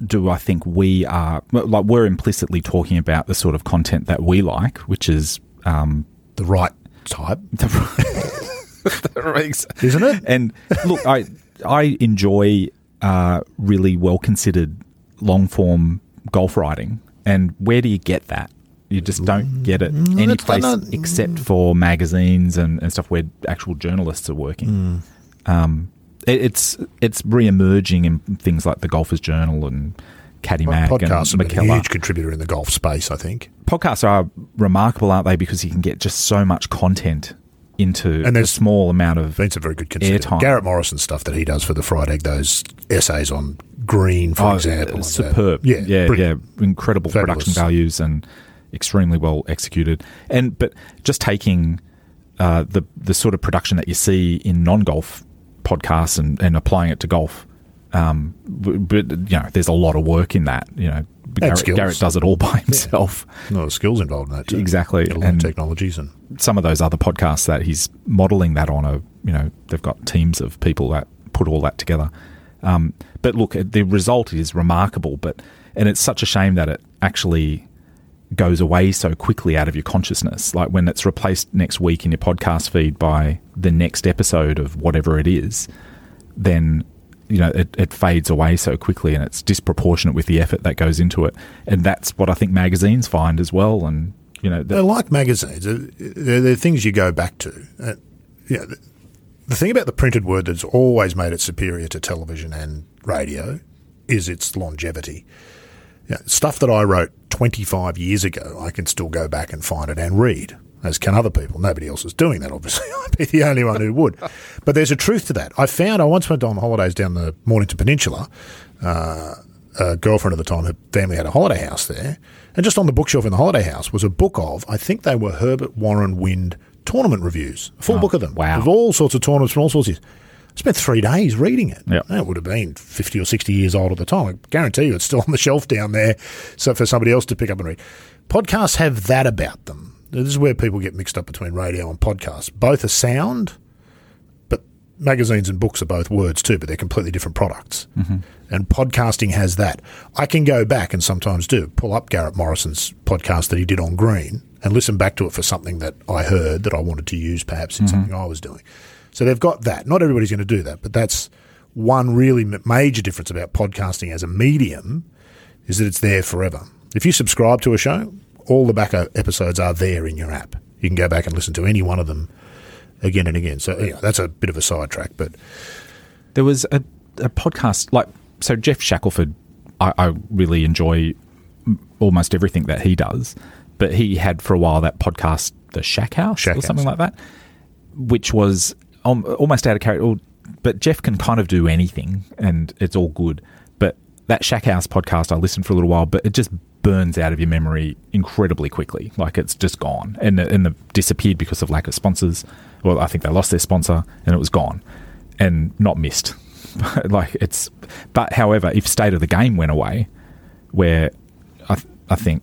do I think we are? Like, we're implicitly talking about the sort of content that we like, which is. Um, the right type, <laughs> the right, <laughs> isn't it? and look, I I enjoy uh, really well considered long form golf writing. And where do you get that? You just don't get it any place except for magazines and, and stuff where actual journalists are working. Um, it, it's it's re-emerging in things like the Golfers Journal and Caddy Mag and Podcasts have been a McKellar huge contributor in the golf space. I think. podcasts are remarkable, aren't they? Because you can get just so much content into And a small amount of. Been some very good. Airtime. Garrett Morrison stuff that he does for the Fried Egg, those essays on green, for Oh, example. superb. Yeah, yeah, brilliant. yeah. Incredible Fabulous. production values and extremely well executed. And but just taking uh, the the sort of production that you see in non golf podcasts and, and applying it to golf. Um, b- but you know, there's a lot of work in that. You know, Garrett. Garrett does it all <laughs> by himself. A lot of skills involved in that too. Exactly. And- technologies and some of those other podcasts that he's modeling that on are, you know, they've got teams of people that put all that together. Um, but look, the result is remarkable, but and it's such a shame that it actually goes away so quickly out of your consciousness. Like when it's replaced next week in your podcast feed by the next episode of whatever it is, then you know it, it fades away so quickly, and it's disproportionate with the effort that goes into it. And that's what I think magazines find as well. And you know, They're like magazines. They're, they're, things you go back to. Uh, yeah, the, thing about the printed word that's always made it superior to television and radio is its longevity. Yeah, stuff that I wrote 25 years ago, I can still go back and find it and read, as can other people. Nobody else is doing that, obviously. <laughs> I'd be the only one who would. But there's a truth to that. I found, I once went on holidays down the Mornington Peninsula. Uh, a girlfriend at the time, her family had a holiday house there. And just on the bookshelf in the holiday house was a book of, I think they were Herbert Warren Wind tournament reviews, a full book of them. wow. Of all sorts of tournaments from all sorts of years. I spent three days reading it. Yep. That would have been 50 or 60 years old at the time. I guarantee you it's still <laughs> on the shelf down there so for somebody else to pick up and read. Podcasts have that about them. This is where people get mixed up between radio and podcasts. Both are sound, but magazines and books are both words too, but they're completely different products. Mm-hmm. And podcasting has that. I can go back and sometimes do pull up Garrett Morrison's podcast that he did on green and listen back to it for something that I heard that I wanted to use perhaps in mm-hmm. something I was doing. So they've got that. Not everybody's going to do that, but that's one really major difference about podcasting as a medium is that it's there forever. If you subscribe to a show, all the back episodes are there in your app. You can go back and listen to any one of them again and again. So yeah, that's a bit of a sidetrack, but There was a, a podcast like so Geoff Shackelford. I, I really enjoy almost everything that he does, but he had for a while that podcast, the Shack House Shack or something House. like that, which was um, almost out of character. But Geoff can kind of do anything, and it's all good. But that Shack House podcast, I listened for a little while, but it just burns out of your memory incredibly quickly. Like it's just gone, and and the disappeared because of lack of sponsors. Well, I think they lost their sponsor, and it was gone, and not missed. <laughs> like it's, but however, if state of the game went away, where I, th- I think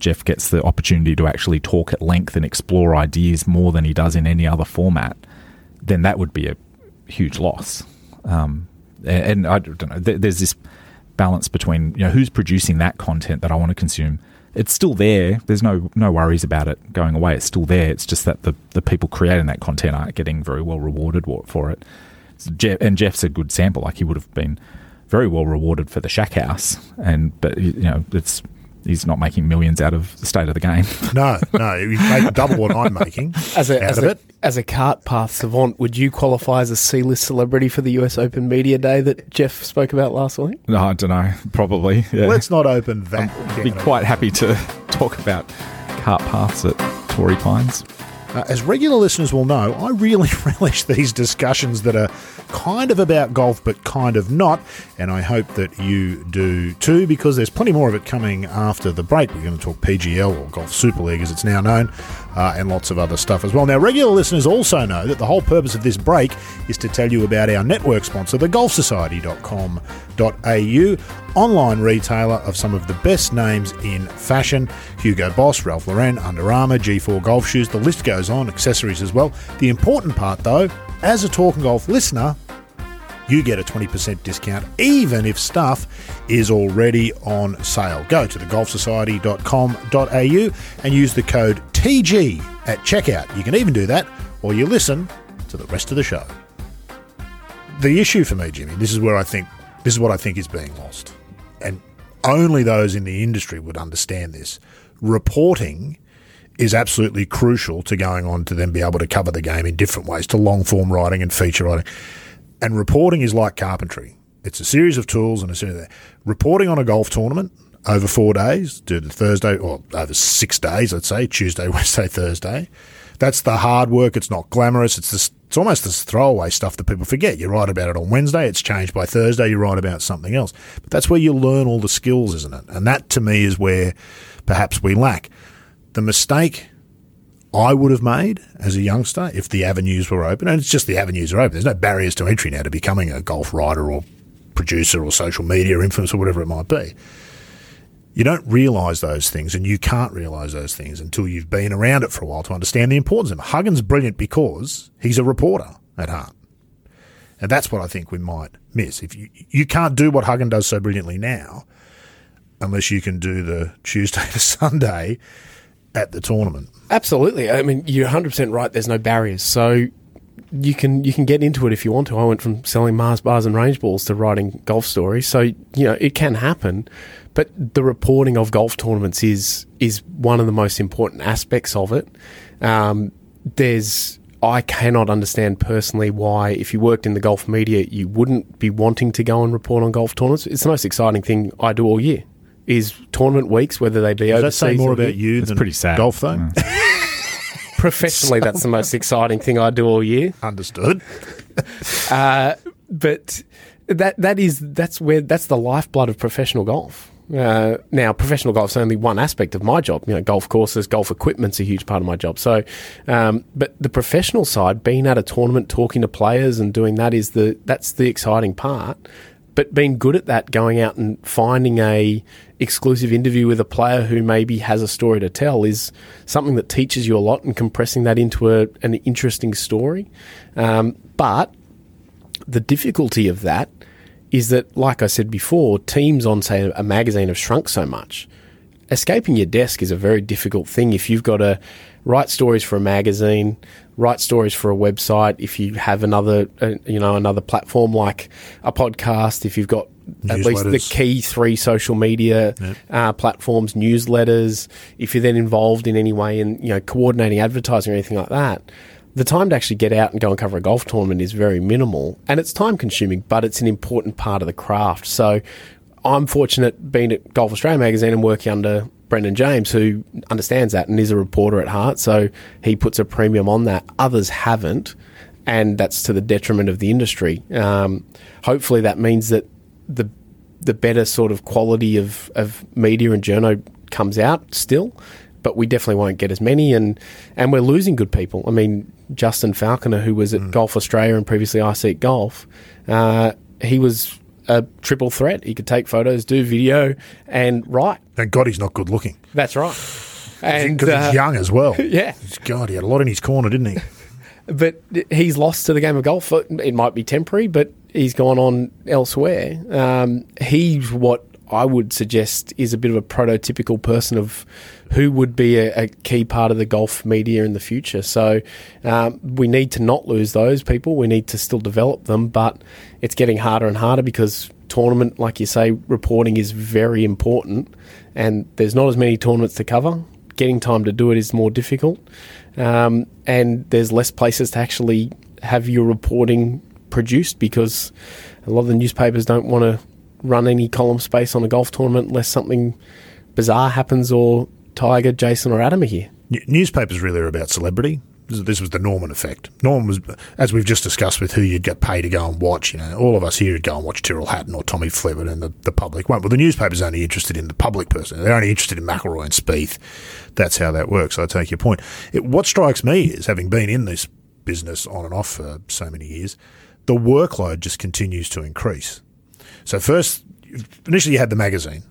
Geoff gets the opportunity to actually talk at length and explore ideas more than he does in any other format, then that would be a huge loss. Um, and, and I don't know. There's this balance between you know who's producing that content that I want to consume. It's still there. There's no no worries about it going away. It's still there. It's just that the, the people creating that content aren't getting very well rewarded for it. So Geoff, and Geoff's a good sample. Like he would have been very well rewarded for the Shack House, and but you know it's he's not making millions out of the state of the game. <laughs> no, no, he's making double what I'm making as a, out as of a, it. As a cart path savant, would you qualify as a C-list celebrity for the US Open Media Day that Geoff spoke about last week? No, I don't know. Probably. Yeah. Let's not open that. I'd be quite happy to <laughs> talk about cart paths at Torrey Pines. Uh, as regular listeners will know, I really <laughs> relish these discussions that are kind of about golf but kind of not, and I hope that you do too because there's plenty more of it coming after the break. We're going to talk PGL or Golf Super League as it's now known, uh, and lots of other stuff as well. Now, regular listeners also know that the whole purpose of this break is to tell you about our network sponsor, thegolfsociety.com.au, online retailer of some of the best names in fashion Hugo Boss, Ralph Lauren, Under Armour, G/Fore golf shoes, the list goes on, accessories as well. The important part though, as a Talking Golf listener, you get a 20% discount even if stuff is already on sale. Go to thegolfsociety.com.au and use the code TG at checkout. You can even do that while you listen to the rest of the show. The issue for me, Jimmy, this is where I think this is what I think is being lost. And only those in the industry would understand this. Reporting is absolutely crucial to going on to then be able to cover the game in different ways to long form writing and feature writing. And reporting is like carpentry. It's a series of tools and a series of reporting on a golf tournament over four days, do the Thursday or over six days, let's say Tuesday, <laughs> Wednesday, Thursday. That's the hard work. It's not glamorous. It's this, it's almost this throwaway stuff that people forget. You write about it on Wednesday. It's changed by Thursday. You write about something else. But that's where you learn all the skills, isn't it? And that to me is where perhaps we lack. The mistake I would have made as a youngster if the avenues were open, and it's just the avenues are open. There's no barriers to entry now to becoming a golf writer or producer or social media influencer or whatever it might be. You don't realise those things, and you can't realise those things until you've been around it for a while to understand the importance of them. Huggan's brilliant because he's a reporter at heart. And that's what I think we might miss. If you you can't do what Huggins does so brilliantly now, unless you can do the Tuesday <laughs> to Sunday at the tournament. Absolutely. I mean, you're 100% right. There's no barriers. So you can you can get into it if you want to. I went from selling Mars bars and range balls to writing golf stories. So, you know, it can happen. But the reporting of golf tournaments is is one of the most important aspects of it. Um, there's I cannot understand personally why, if you worked in the golf media, you wouldn't be wanting to go and report on golf tournaments. It's the most exciting thing I do all year. Is tournament weeks, whether they be Does that overseas say more or about you It's than pretty sad. golf, though? <laughs> Professionally, that's the most exciting thing I do all year. Understood. <laughs> Uh, but that that is that's where that's the lifeblood of professional golf. Uh, now, professional golf is only one aspect of my job. You know, golf courses, golf equipment's a huge part of my job. So, um, but the professional side, being at a tournament, talking to players, and doing that is the that's the exciting part. But being good at that, going out and finding a exclusive interview with a player who maybe has a story to tell is something that teaches you a lot, and compressing that into a, an interesting story. Um, but the difficulty of that is that, like I said before, teams on, say, a magazine have shrunk so much. Escaping your desk is a very difficult thing if you've got to write stories for a magazine, write stories for a website. If you have another, uh, you know, another platform like a podcast, if you've got at least the key three social media uh, platforms, newsletters. If you're then involved in any way in you know coordinating advertising or anything like that, the time to actually get out and go and cover a golf tournament is very minimal, and it's time consuming, but it's an important part of the craft. So, I'm fortunate being at Golf Australia magazine and working under Brendan James, who understands that and is a reporter at heart. So he puts a premium on that. Others haven't, and that's to the detriment of the industry. Um, hopefully, that means that the the better sort of quality of, of media and journo comes out still, but we definitely won't get as many, and and we're losing good people. I mean, Justin Falconer, who was at Golf Australia and previously iSeekGolf, uh, he was a triple threat. He could take photos, do video, and write. Thank God he's not good looking. That's right. And Because uh, he's young as well. <laughs> yeah. God, he had a lot in his corner, didn't he? <laughs> but he's lost to the game of golf. It might be temporary, but he's gone on elsewhere. Um, he's what I would suggest is a bit of a prototypical person of who would be a, a key part of the golf media in the future. So um, we need to not lose those people. We need to still develop them, but it's getting harder and harder because tournament, like you say, reporting is very important, and there's not as many tournaments to cover. Getting time to do it is more difficult, um, and there's less places to actually have your reporting produced because a lot of the newspapers don't want to run any column space on a golf tournament unless something bizarre happens or Tiger, Jason, or Adam are here. Newspapers really are about celebrity. This this was the Norman effect. Norman was, as we've just discussed with who you'd get paid to go and watch. You know, all of us here would go and watch Tyrrell Hatton or Tommy Fleetwood, and the, the public won't. Well, the newspaper's only interested in the public person. They're only interested in McIlroy and Spieth. That's how that works. I take your point. It, what strikes me is, having been in this business on and off for so many years, the workload just continues to increase. So first, initially you had the magazine.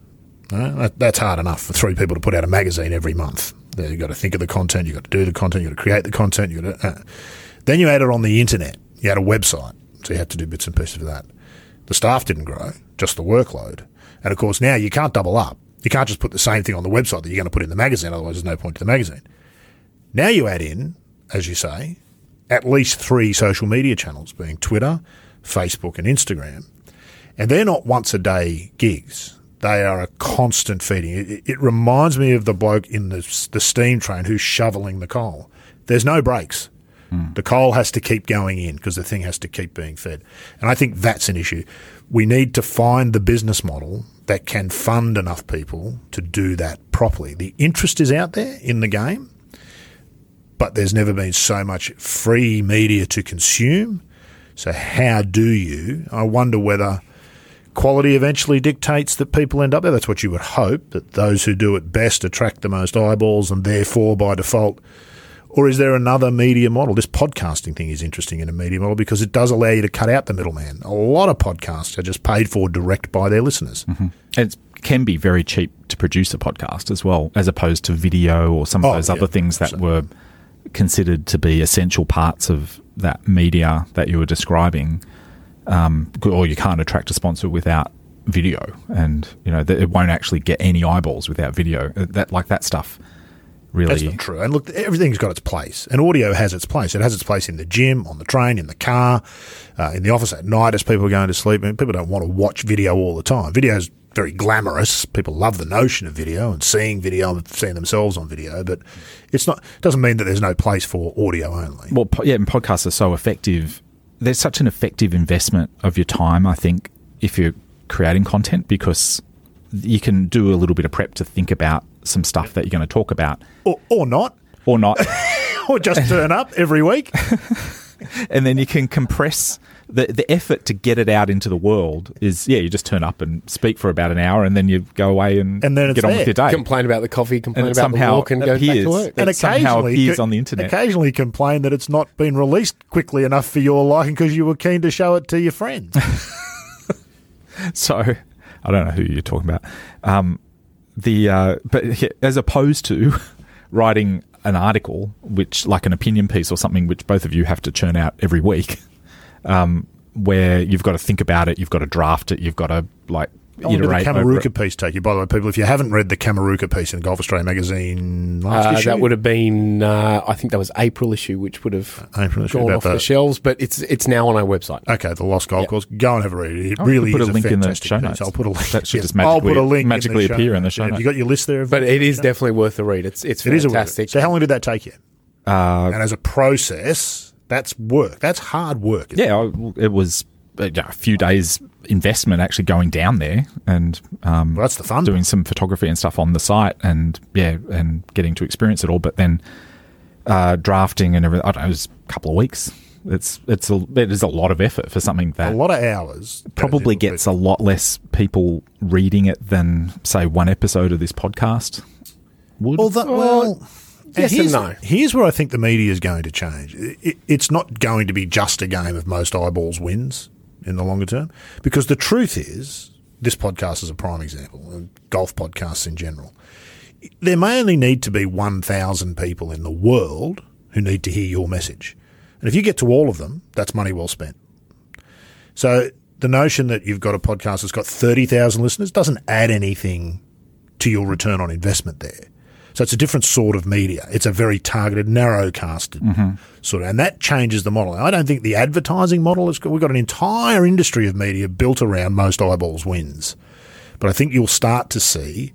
That, that's hard enough for three people to put out a magazine every month. You've got to think of the content, you've got to do the content, you've got to create the content. You've got to, uh. Then you it on the internet. You had a website, so you had to do bits and pieces of that. The staff didn't grow, just the workload. And of course, now you can't double up. You can't just put the same thing on the website that you're going to put in the magazine, otherwise, there's no point to the magazine. Now you add in, as you say, at least three social media channels, being Twitter, Facebook, and Instagram. And they're not once a day gigs. They are a constant feeding. It, it reminds me of the bloke in the, the steam train who's shoveling the coal. There's no breaks. Hmm. The coal has to keep going in because the thing has to keep being fed. And I think that's an issue. We need to find the business model that can fund enough people to do that properly. The interest is out there in the game, but there's never been so much free media to consume. So, how do you? I wonder whether quality eventually dictates that people end up there. That's what you would hope, that those who do it best attract the most eyeballs and therefore, by default, or is there another media model? This podcasting thing is interesting in a media model because it does allow you to cut out the middleman. A lot of podcasts are just paid for direct by their listeners. Mm-hmm. It can be very cheap to produce a podcast as well, as opposed to video or some of Oh, those yeah, other things that 100%. were considered to be essential parts of that media that you were describing. Um, or you can't attract a sponsor without video, and you know that it won't actually get any eyeballs without video. Uh, That like that stuff really. That's not true. And look, everything's got its place, and audio has its place. It has its place in the gym, on the train, in the car, uh, in the office at night as people are going to sleep. And people don't want to watch video all the time. Video is very glamorous. People love the notion of video and seeing video and seeing themselves on video, but it's not. Doesn't mean that there's no place for audio only. Well, yeah, and podcasts are so effective. There's such an effective investment of your time, I think, if you're creating content because you can do a little bit of prep to think about some stuff that you're going to talk about Or, or not, or not. <laughs> or just turn up every week. <laughs> and then you can compress the, the effort to get it out into the world is, yeah, you just turn up and speak for about an hour and then you go away and, And then it's get on there. with your day. Complain about the coffee, complain And it about the walk, and go back to work. It somehow appears on the internet. Occasionally complain that it's not been released quickly enough for your liking because you were keen to show it to your friends. <laughs> So I don't know who you're talking about. Um, the uh, but as opposed to <laughs> writing an article, which like an opinion piece or something, which both of you have to churn out every week, um, where you've got to think about it, you've got to draft it, you've got to like How long did the iterate Kameruka piece take you? By the way, people, if you haven't read the Kameruka piece in Golf Australia magazine last Uh, issue, that would have been, uh, I think that was April issue, which would have April issue gone off the the- shelves, but it's it's now on our website. Okay, the Lost Golf Yeah. Course. Go and have a read. It Oh, really put a link in the fantastic show piece. notes. I'll put a link. <laughs> That should just I'll put a magically- link magically the appear in the show Have notes. You got your list there? Of But it is definitely worth a read. It's it's it is a fantastic. So how long did that take you? Uh, and as a process, that's work. That's hard work. yeah, I- it was uh, a few days investment actually going down there and um, Well, that's the fun. doing some photography and stuff on the site and yeah and getting to experience it all but then uh, drafting and everything I don't know, it was a couple of weeks it's it's a, it is a lot of effort for something that a lot of hours. probably gets a lot less people reading it than say one episode of this podcast would that, well, yes and here's, no. Here's where I think the media is going to change. It, it's not going to be just a game of most eyeballs wins. in the longer term? Because the truth is, this podcast is a prime example, and golf podcasts in general. There may only need to be 1,000 people in the world who need to hear your message. And if you get to all of them, that's money well spent. So the notion that you've got a podcast that's got 30,000 listeners doesn't add anything to your return on investment there. So it's a different sort of media. It's a very targeted, narrow casted Mm-hmm. sort of, and that changes the model. I don't think the advertising model is. We've got an entire industry of media built around most eyeballs wins, but I think you'll start to see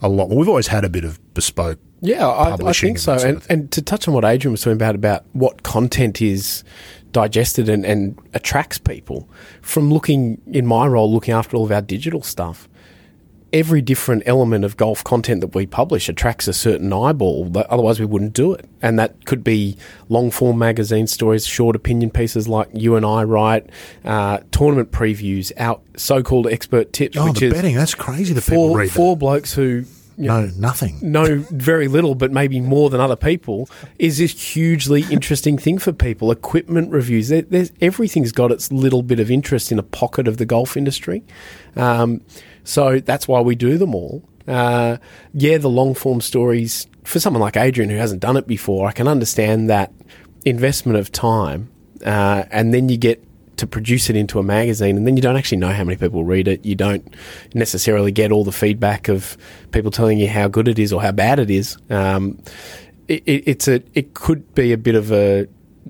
a lot. We've always had a bit of bespoke. Yeah, I, I think so. that And, and to touch on what Adrian was talking about, about what content is digested and, and attracts people, from looking in my role, looking after all of our digital stuff, every different element of golf content that we publish attracts a certain eyeball. that- Otherwise, we wouldn't do it. And that could be long form magazine stories, short opinion pieces like you and I write, uh, tournament previews, our so called expert tips, Oh, which the is betting. That's crazy that people four, read four blokes who that. No, nothing. know very little, but maybe more than other people, is this hugely interesting thing for people. Equipment reviews, there, there's everything's got its little bit of interest in a pocket of the golf industry. Um, so that's why we do them all. Uh, yeah, the long form stories for someone like Adrian who hasn't done it before, I can understand that investment of time, uh, and then you get to produce it into a magazine, and then you don't actually know how many people read it. You don't necessarily get all the feedback of people telling you how good it is or how bad it is. Um, it, it, it's a it could be a bit of a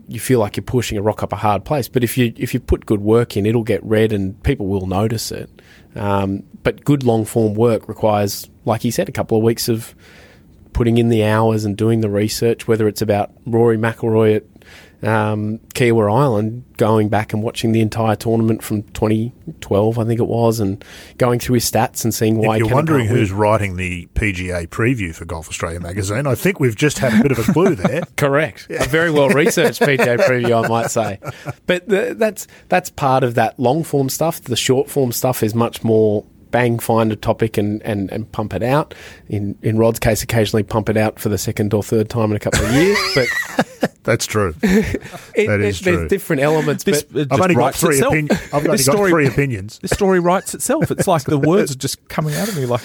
you feel like you're pushing a rock up a hard place, but if you if you put good work in, it'll get read and people will notice it. Um, but good long form work requires, like he said, a couple of weeks of putting in the hours and doing the research, whether it's about Rory McIlroy at um, Kiawah Island, going back and watching the entire tournament from 2012, I think it was, and going through his stats and seeing why. If you're Kevin wondering who's win. writing the PGA preview for Golf Australia magazine, I think we've just had a bit of a clue <laughs> there. Correct. A very well researched <laughs> PGA preview, I might say. But the, that's that's part of that long form stuff. The short form stuff is much more bang, find a topic and, and, and pump it out. In in Rod's case, occasionally pump it out for the second or third time in a couple of years. <laughs> But That's true. <laughs> it, That is it- true. there's different elements. This, but I've just only got writes three opinions. I've only This got story- three opinions. The story writes itself. It's like the words are just coming out of me like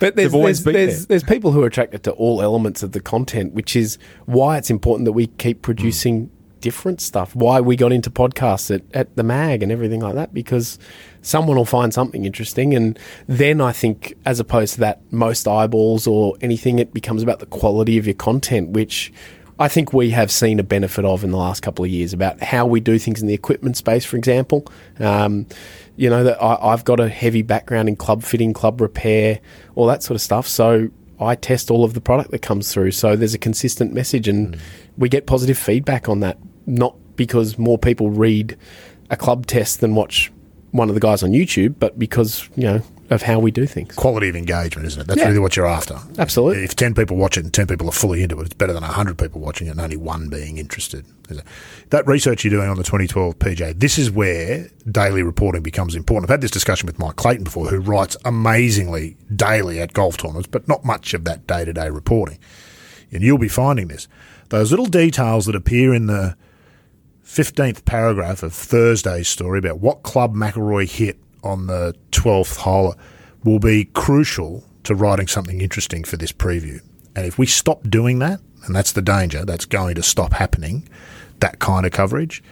But there's always there's, been there's, there. there's people who are attracted to all elements of the content, which is why it's important that we keep producing different stuff. Why we got into podcasts at, at the mag and everything like that, because someone will find something interesting. And then I think, as opposed to that, most eyeballs or anything, it becomes about the quality of your content, which I think we have seen a benefit of in the last couple of years about how we do things in the equipment space, for example. Um, you know, that I, I've got a heavy background in club fitting, club repair, all that sort of stuff. So I test all of the product that comes through. So there's a consistent message and we get positive feedback on that, not because more people read a club test than watch one of the guys on YouTube, but because, you know, of how we do things. Quality of engagement, isn't it? That's Yeah. really what you're after. Absolutely. If 10 people watch it and 10 people are fully into it, it's better than 100 people watching it and only one being interested. That research you're doing on the 2012 PJ, this is where daily reporting becomes important. I've had this discussion with Mike Clayton before, who writes amazingly daily at golf tournaments, but not much of that day to day reporting. And you'll be finding this. Those little details that appear in the 15th paragraph of Thursday's story about what club McIlroy hit on the 12th hole will be crucial to writing something interesting for this preview. And if we stop doing that, and that's the danger, that's going to stop happening, that kind of coverage,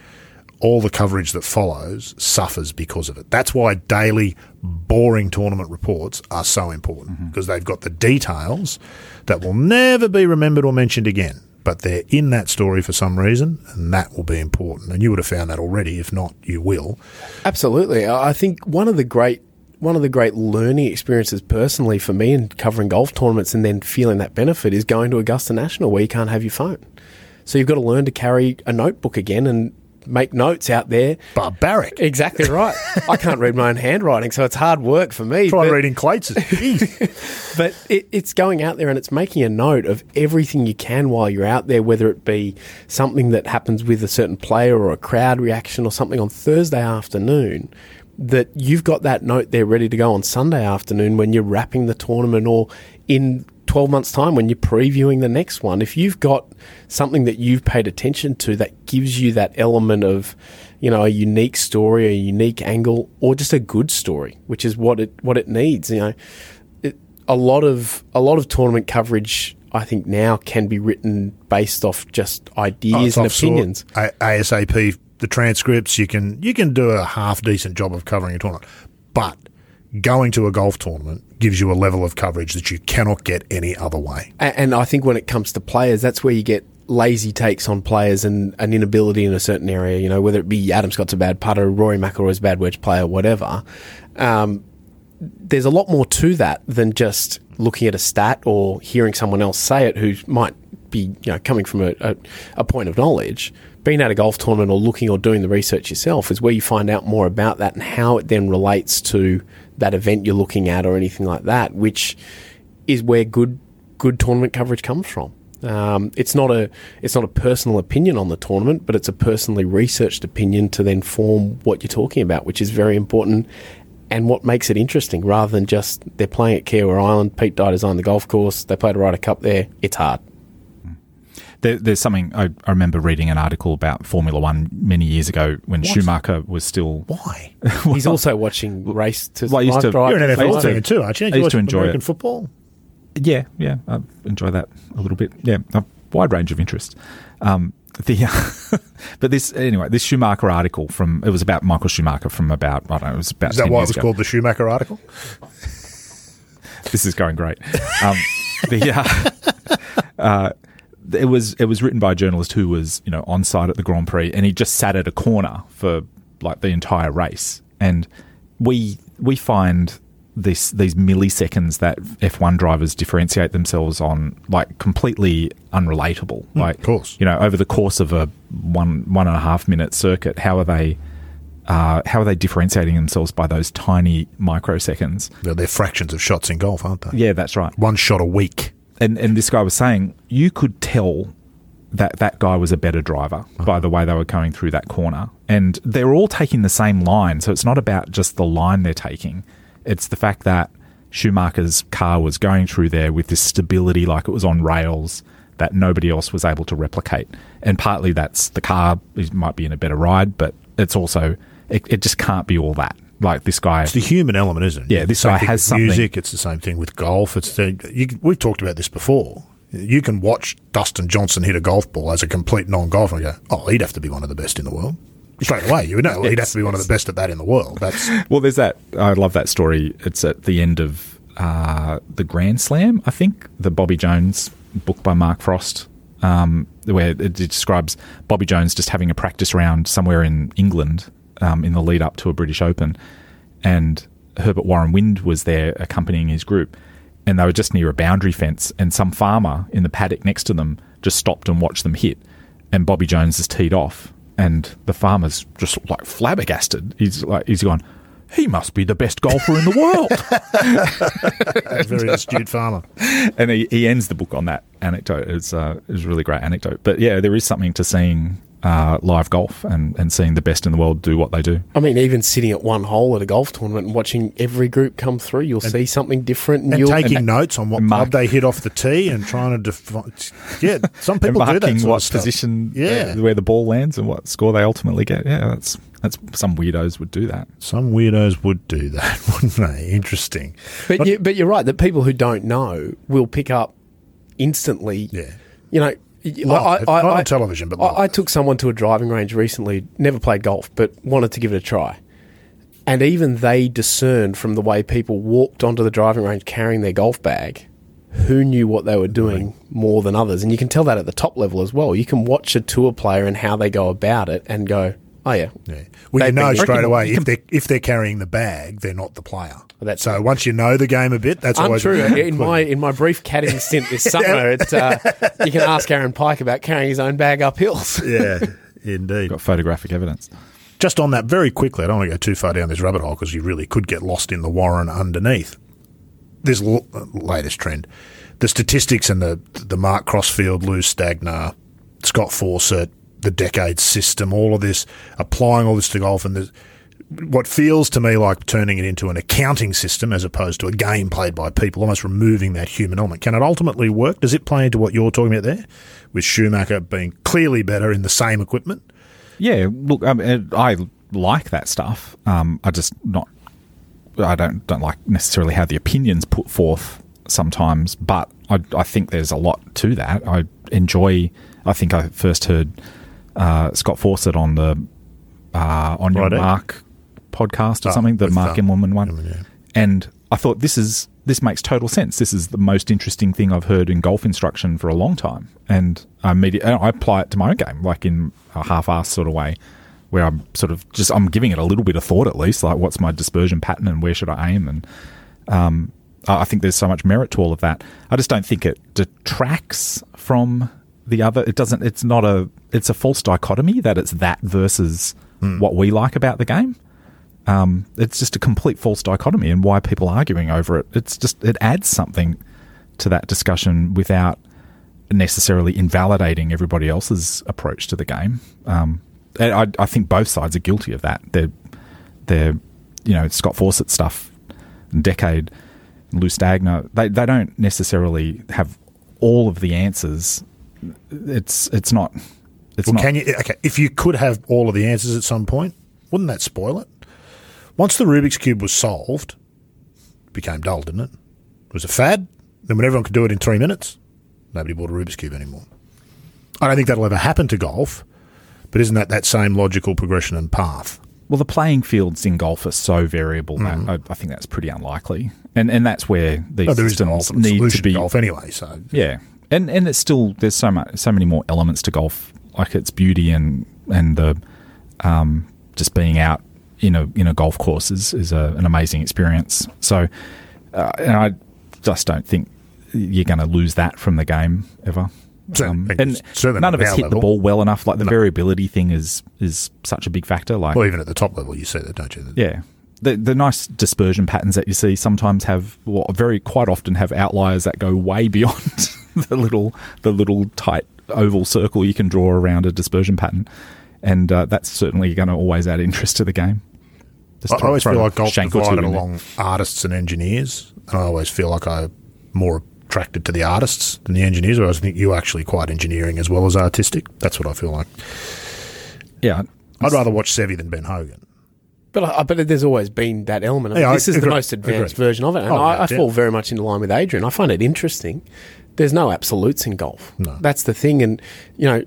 all the coverage that follows suffers because of it. That's why daily, boring tournament reports are so important mm-hmm. because they've got the details that will never be remembered or mentioned again. But they're in that story for some reason, and that will be important. And you would have found that already. If not, you will. Absolutely. I think one of the great one of the great learning experiences personally for me in covering golf tournaments and then feeling that benefit is going to Augusta National where you can't have your phone. So you've got to learn to carry a notebook again and make notes out there. Barbaric. Exactly right. <laughs> I can't read my own handwriting, so it's hard work for me. Try but- reading Clates. <laughs> But it, it's going out there and it's making a note of everything you can while you're out there, whether it be something that happens with a certain player or a crowd reaction or something on Thursday afternoon. That you've got that note there ready to go on Sunday afternoon when you're wrapping the tournament or in 12 months' time when you're previewing the next one, if you've got something that you've paid attention to that gives you that element of, you know, a unique story, a unique angle, or just a good story, which is what it what it needs. You know, it, a lot of a lot of tournament coverage, I think now can be written based off just Oh, ideas it's and opinions. A- ASAP, the transcripts, you can you can do a half decent job of covering a tournament, but going to a golf tournament gives you a level of coverage that you cannot get any other way. And I think when it comes to players, that's where you get lazy takes on players and an inability in a certain area. You know, whether it be Adam Scott's a bad putter, Rory McIlroy's a bad wedge player, whatever. Um, there's a lot more to that than just looking at a stat or hearing someone else say it who might be you know coming from a, a, a point of knowledge. Being at a golf tournament or looking or doing the research yourself is where you find out more about that and how it then relates to that event you're looking at or anything like that, which is where good good tournament coverage comes from. Um, it's not a it's not a personal opinion on the tournament, but it's a personally researched opinion to then form what you're talking about, which is very important and what makes it interesting rather than just they're playing at Kiawah Island. Pete Dye designed the golf course. They played a Ryder Cup there. It's hard. There, there's something I, I remember reading an article about Formula One many years ago when Schumacher was still. Why? <laughs> He's also watching race to Well, I used to- drive. You're an NFL fan too, aren't you? I You used watch to enjoy American it. football. Yeah, yeah, I enjoy that a little bit. Yeah, a wide range of interest. Um, the <laughs> but this anyway, this Schumacher article from it was about Michael Schumacher from about I don't know, it was about Is that 10 why it was ago. called the Schumacher article? <laughs> this is going great. Um, the, uh, uh, it was it was written by a journalist who was you know on site at the Grand Prix, and he just sat at a corner for like the entire race. And we we find this these milliseconds that F1 drivers differentiate themselves on like completely unrelatable. like, of course. you know, over the course of a one one and a half minute circuit, how are they? Uh, how are they differentiating themselves by those tiny microseconds? They're, they're fractions of shots in golf, aren't they? Yeah, that's right. One shot a week. And and this guy was saying you could tell that that guy was a better driver uh-huh. by the way they were going through that corner. And they're all taking the same line, so it's not about just the line they're taking. It's the fact that Schumacher's car was going through there with this stability like it was on rails that nobody else was able to replicate. And partly that's the car it might be in a better ride, but it's also it, it just can't be all that. Like this guy It's the human element, isn't it? Yeah, this guy has something- Music. It's the same thing with golf. It's the, you, we've talked about this before. You can watch Dustin Johnson hit a golf ball as a complete non-golfer and go, "Oh, he'd have to be one of the best in the world." Straight away, you would know he'd have to be one of the best at that in the world. That's <laughs> Well, there's that. I love that story. It's at the end of uh, the Grand Slam, I think, the Bobby Jones book by Mark Frost, um, where it describes Bobby Jones just having a practice round somewhere in England um, in the lead up to a British Open, and Herbert Warren Wind was there accompanying his group, and they were just near a boundary fence, and some farmer in the paddock next to them just stopped and watched them hit, and Bobby Jones is teed off, and the farmer's just like flabbergasted. He's like, he's gone. He must be the best golfer in the world. <laughs> <laughs> very astute farmer. and he, he ends the book on that anecdote. It's uh, it's a really great anecdote. But yeah, there is something to seeing uh, live golf and, and seeing the best in the world do what they do. I mean, even sitting at one hole at a golf tournament and watching every group come through, you'll see something different, and, And you'll taking notes on what and mark- club they hit off the tee and trying to define. Yeah, some <laughs> And people do that marking sort what of stuff. position, Yeah. uh, where the ball lands and what score they ultimately get. Yeah, that's that's some weirdos would do that. Some weirdos would do that, <laughs> wouldn't they? Interesting. But you, but you're right that people who don't know will pick up instantly. Yeah. You know, y- Live. Not on television, but I, I took someone to a driving range recently. Never played golf, but wanted to give it a try. And even they discerned from the way people walked onto the driving range carrying their golf bag who knew what they were doing more than others. And you can tell that at the top level as well. You can watch a tour player and how they go about it and go, oh, yeah. Yeah. Well, you know straight away if they're if they're carrying the bag, they're not the player. That's so once you know the game a bit, that's always Untrue. <laughs> In my in my brief caddying stint this <laughs> summer, it, uh, you can ask Aaron Pike about carrying his own bag up hills. <laughs> yeah, indeed. Got photographic evidence. Just on that, very quickly, I don't want to go too far down this rabbit hole because you really could get lost in the warren underneath. This l- latest trend, the statistics and the the Mark Crossfield, Lou Stagner, Scott Fawcett, the decade system, all of this, applying all this to golf, and there's what feels to me like turning it into an accounting system as opposed to a game played by people, almost removing that human element. Can it ultimately work? Does it play into what you're talking about there, with Schumacher being clearly better in the same equipment? Yeah, look, I, mean, I like that stuff. Um, I just not. I don't don't like necessarily how the opinions put forth sometimes, but I, I think there's a lot to that. I enjoy. I think I first heard uh, Scott Fawcett on the uh, on your Righto. Mark podcast or Oh, something, the with, Mark uh, Immelman one, yeah. and I thought this is this makes total sense. This is the most interesting thing I've heard in golf instruction for a long time, and I immediately I apply it to my own game, like in a half-assed sort of way, where I'm sort of just I'm giving it a little bit of thought at least, like what's my dispersion pattern and where should I aim, and um, I I think there's so much merit to all of that. I just don't think it detracts from the other. It doesn't. It's not a. It's a false dichotomy that it's that versus what we like about the game. Um, it's just a complete false dichotomy, and why people are arguing over it. It's just it adds something to that discussion without necessarily invalidating everybody else's approach to the game. Um, I, I think both sides are guilty of that. They're they're you know Scott Fawcett stuff, Decade, Lou Stagner. They they don't necessarily have all of the answers. It's it's not. It's Well, not. can you? Okay, if you could have all of the answers at some point, wouldn't that spoil it? Once the Rubik's cube was solved, it became dull, didn't it? It was a fad. Then when everyone could do it in three minutes, nobody bought a Rubik's cube anymore. I don't think that'll ever happen to golf, but isn't that that same logical progression and path? Well, the playing fields in golf are so variable that I, I think that's pretty unlikely, and and that's where these Mm-hmm. Oh, no systems need to be. golf anyway. So Yeah, and and it's still there's so much so many more elements to golf, like its beauty and and the um, just being out in a in a golf course is is a, an amazing experience. So, uh, and I just don't think you're going to lose that from the game ever. So- Um, and none of us hit the ball well enough. Like the variability thing is is such a big factor. Like well, even at the top level, you see that, don't you? yeah. The, the nice dispersion patterns that you see sometimes have, well, very quite often have outliers that go way <laughs> beyond the little the little tight oval circle you can draw around a dispersion pattern, and uh, that's certainly going to always add interest to the game. Just I I always feel like golf shank or divided in there. along artists and engineers, and I always feel like I'm more attracted to the artists than the engineers. Whereas I think you're actually quite engineering as well as artistic. That's what I feel like. Yeah, I'd rather watch Seve than Ben Hogan. But I, but there's always been that element. Of Yeah, it. I this is agree- the most advanced agree. version of it, and Oh, I, I yeah. fall very much into line with Adrian. I find it interesting. There's no absolutes in golf. No. That's the thing, and you know,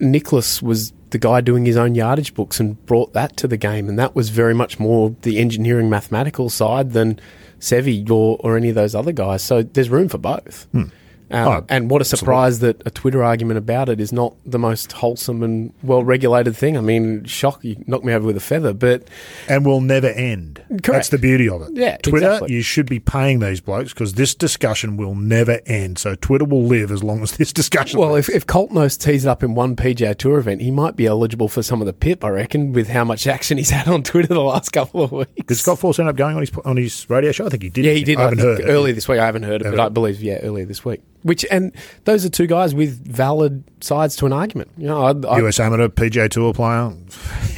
Nicklaus was the guy doing his own yardage books and brought that to the game, and that was very much more the engineering mathematical side than Seve or, or any of those other guys. So there's room for both. Hmm. Uh, Oh, and what a surprise that a Twitter argument about it is not the most wholesome and well regulated thing. I mean, shock, you knocked me over with a feather, but and will never end. That's the beauty of it. Yeah, Twitter, exactly. you should be paying these blokes because this discussion will never end. So Twitter will live as long as this discussion. Well, lives. if, if Colt Knost tees it up in one PGA Tour event, he might be eligible for some of the PIP, I reckon, with how much action he's <laughs> had on Twitter the last couple of weeks. did Scott Fawcett end up going on his on his radio show? I think he did. Yeah, he did. I haven't think heard earlier this week. I haven't heard it, Haven't but I believe yeah, earlier this week. Which and those are two guys with valid sides to an argument. You know, I, I, US amateur PGA Tour player.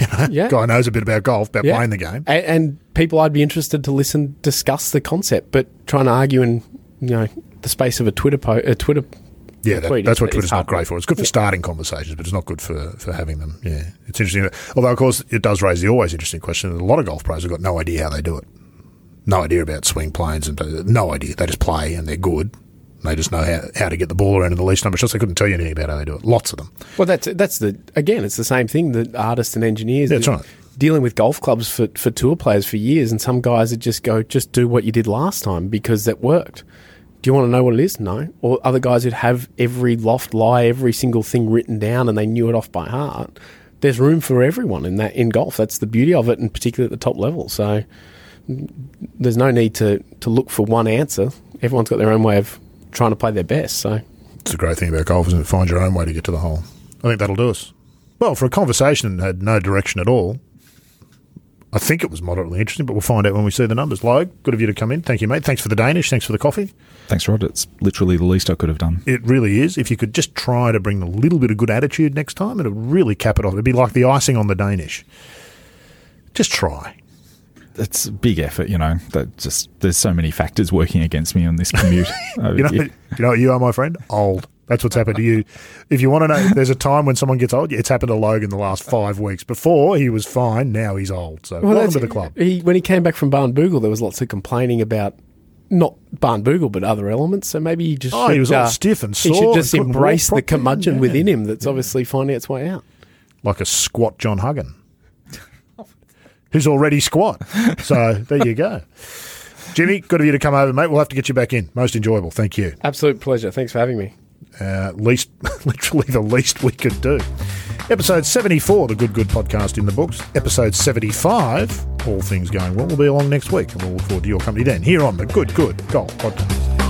You <laughs> know, Yeah. guy knows a bit about golf, about Yeah. playing the game. and, and people I'd be interested to listen discuss the concept, but trying to argue in you know the space of a Twitter po- a Twitter Yeah, that, that's what Twitter's not great for. It's good for starting conversations, but it's not good for, for having them. Yeah, it's interesting. Although, of course, it does raise the always interesting question. A lot of golf pros have got no idea how they do it. No idea about swing planes and uh, no idea. They just play and they're good. They just know how, how to get the ball around in the least number of shots. They couldn't tell you anything about how they do it. Lots of them. Well, that's that's the again, it's the same thing. The artists and engineers, Yeah, that's right. Dealing with golf clubs for for tour players for years, and some guys that just go, just do what you did last time because that worked. Do you want to know what it is? No. Or other guys who'd have every loft lie, every single thing written down, and they knew it off by heart. There's room for everyone in that in golf. That's the beauty of it, and particularly at the top level. So there's no need to to look for one answer. Everyone's got their own way of trying to play their best. So It's a great thing about golf, isn't it? Find your own way to get to the hole. I think that'll do us. Well, for a conversation that had no direction at all, I think it was moderately interesting, but we'll find out when we see the numbers. Logue, good of you to come in. Thank you, mate. Thanks for the Danish. Thanks for the coffee. Thanks, Rod. It's literally the least I could have done. It really is. If you could just try to bring a little bit of good attitude next time, it'll really cap it off. It'd be like the icing on the Danish. Just try. It's a big effort, you know. That just there's so many factors working against me on this commute. <laughs> You know, you know you are, my friend? Old. That's what's happened to you. If you want to know, there's a time when someone gets old. It's happened to Logan the last five weeks. Before he was fine, now he's old. So welcome to the club. He, when he came back from Barnbougle, there was lots of complaining about not Barnbougle, but other elements. So maybe he just Oh, should, he was all uh, stiff and sore. He should just embrace the properly. curmudgeon Yeah. within him that's obviously finding its way out. Like a squat John Huggan, who's already squat. So there you go. Jimmy, good of you to come over, mate. We'll have to get you back in. Most enjoyable. Thank you. Absolute pleasure. Thanks for having me. Uh, least, <laughs> literally the least we could do. Episode 74, the Good Good podcast in the books. Episode 75, all things going well, will be along next week. And we'll look forward to your company then, here on the Good Good Golf Podcast.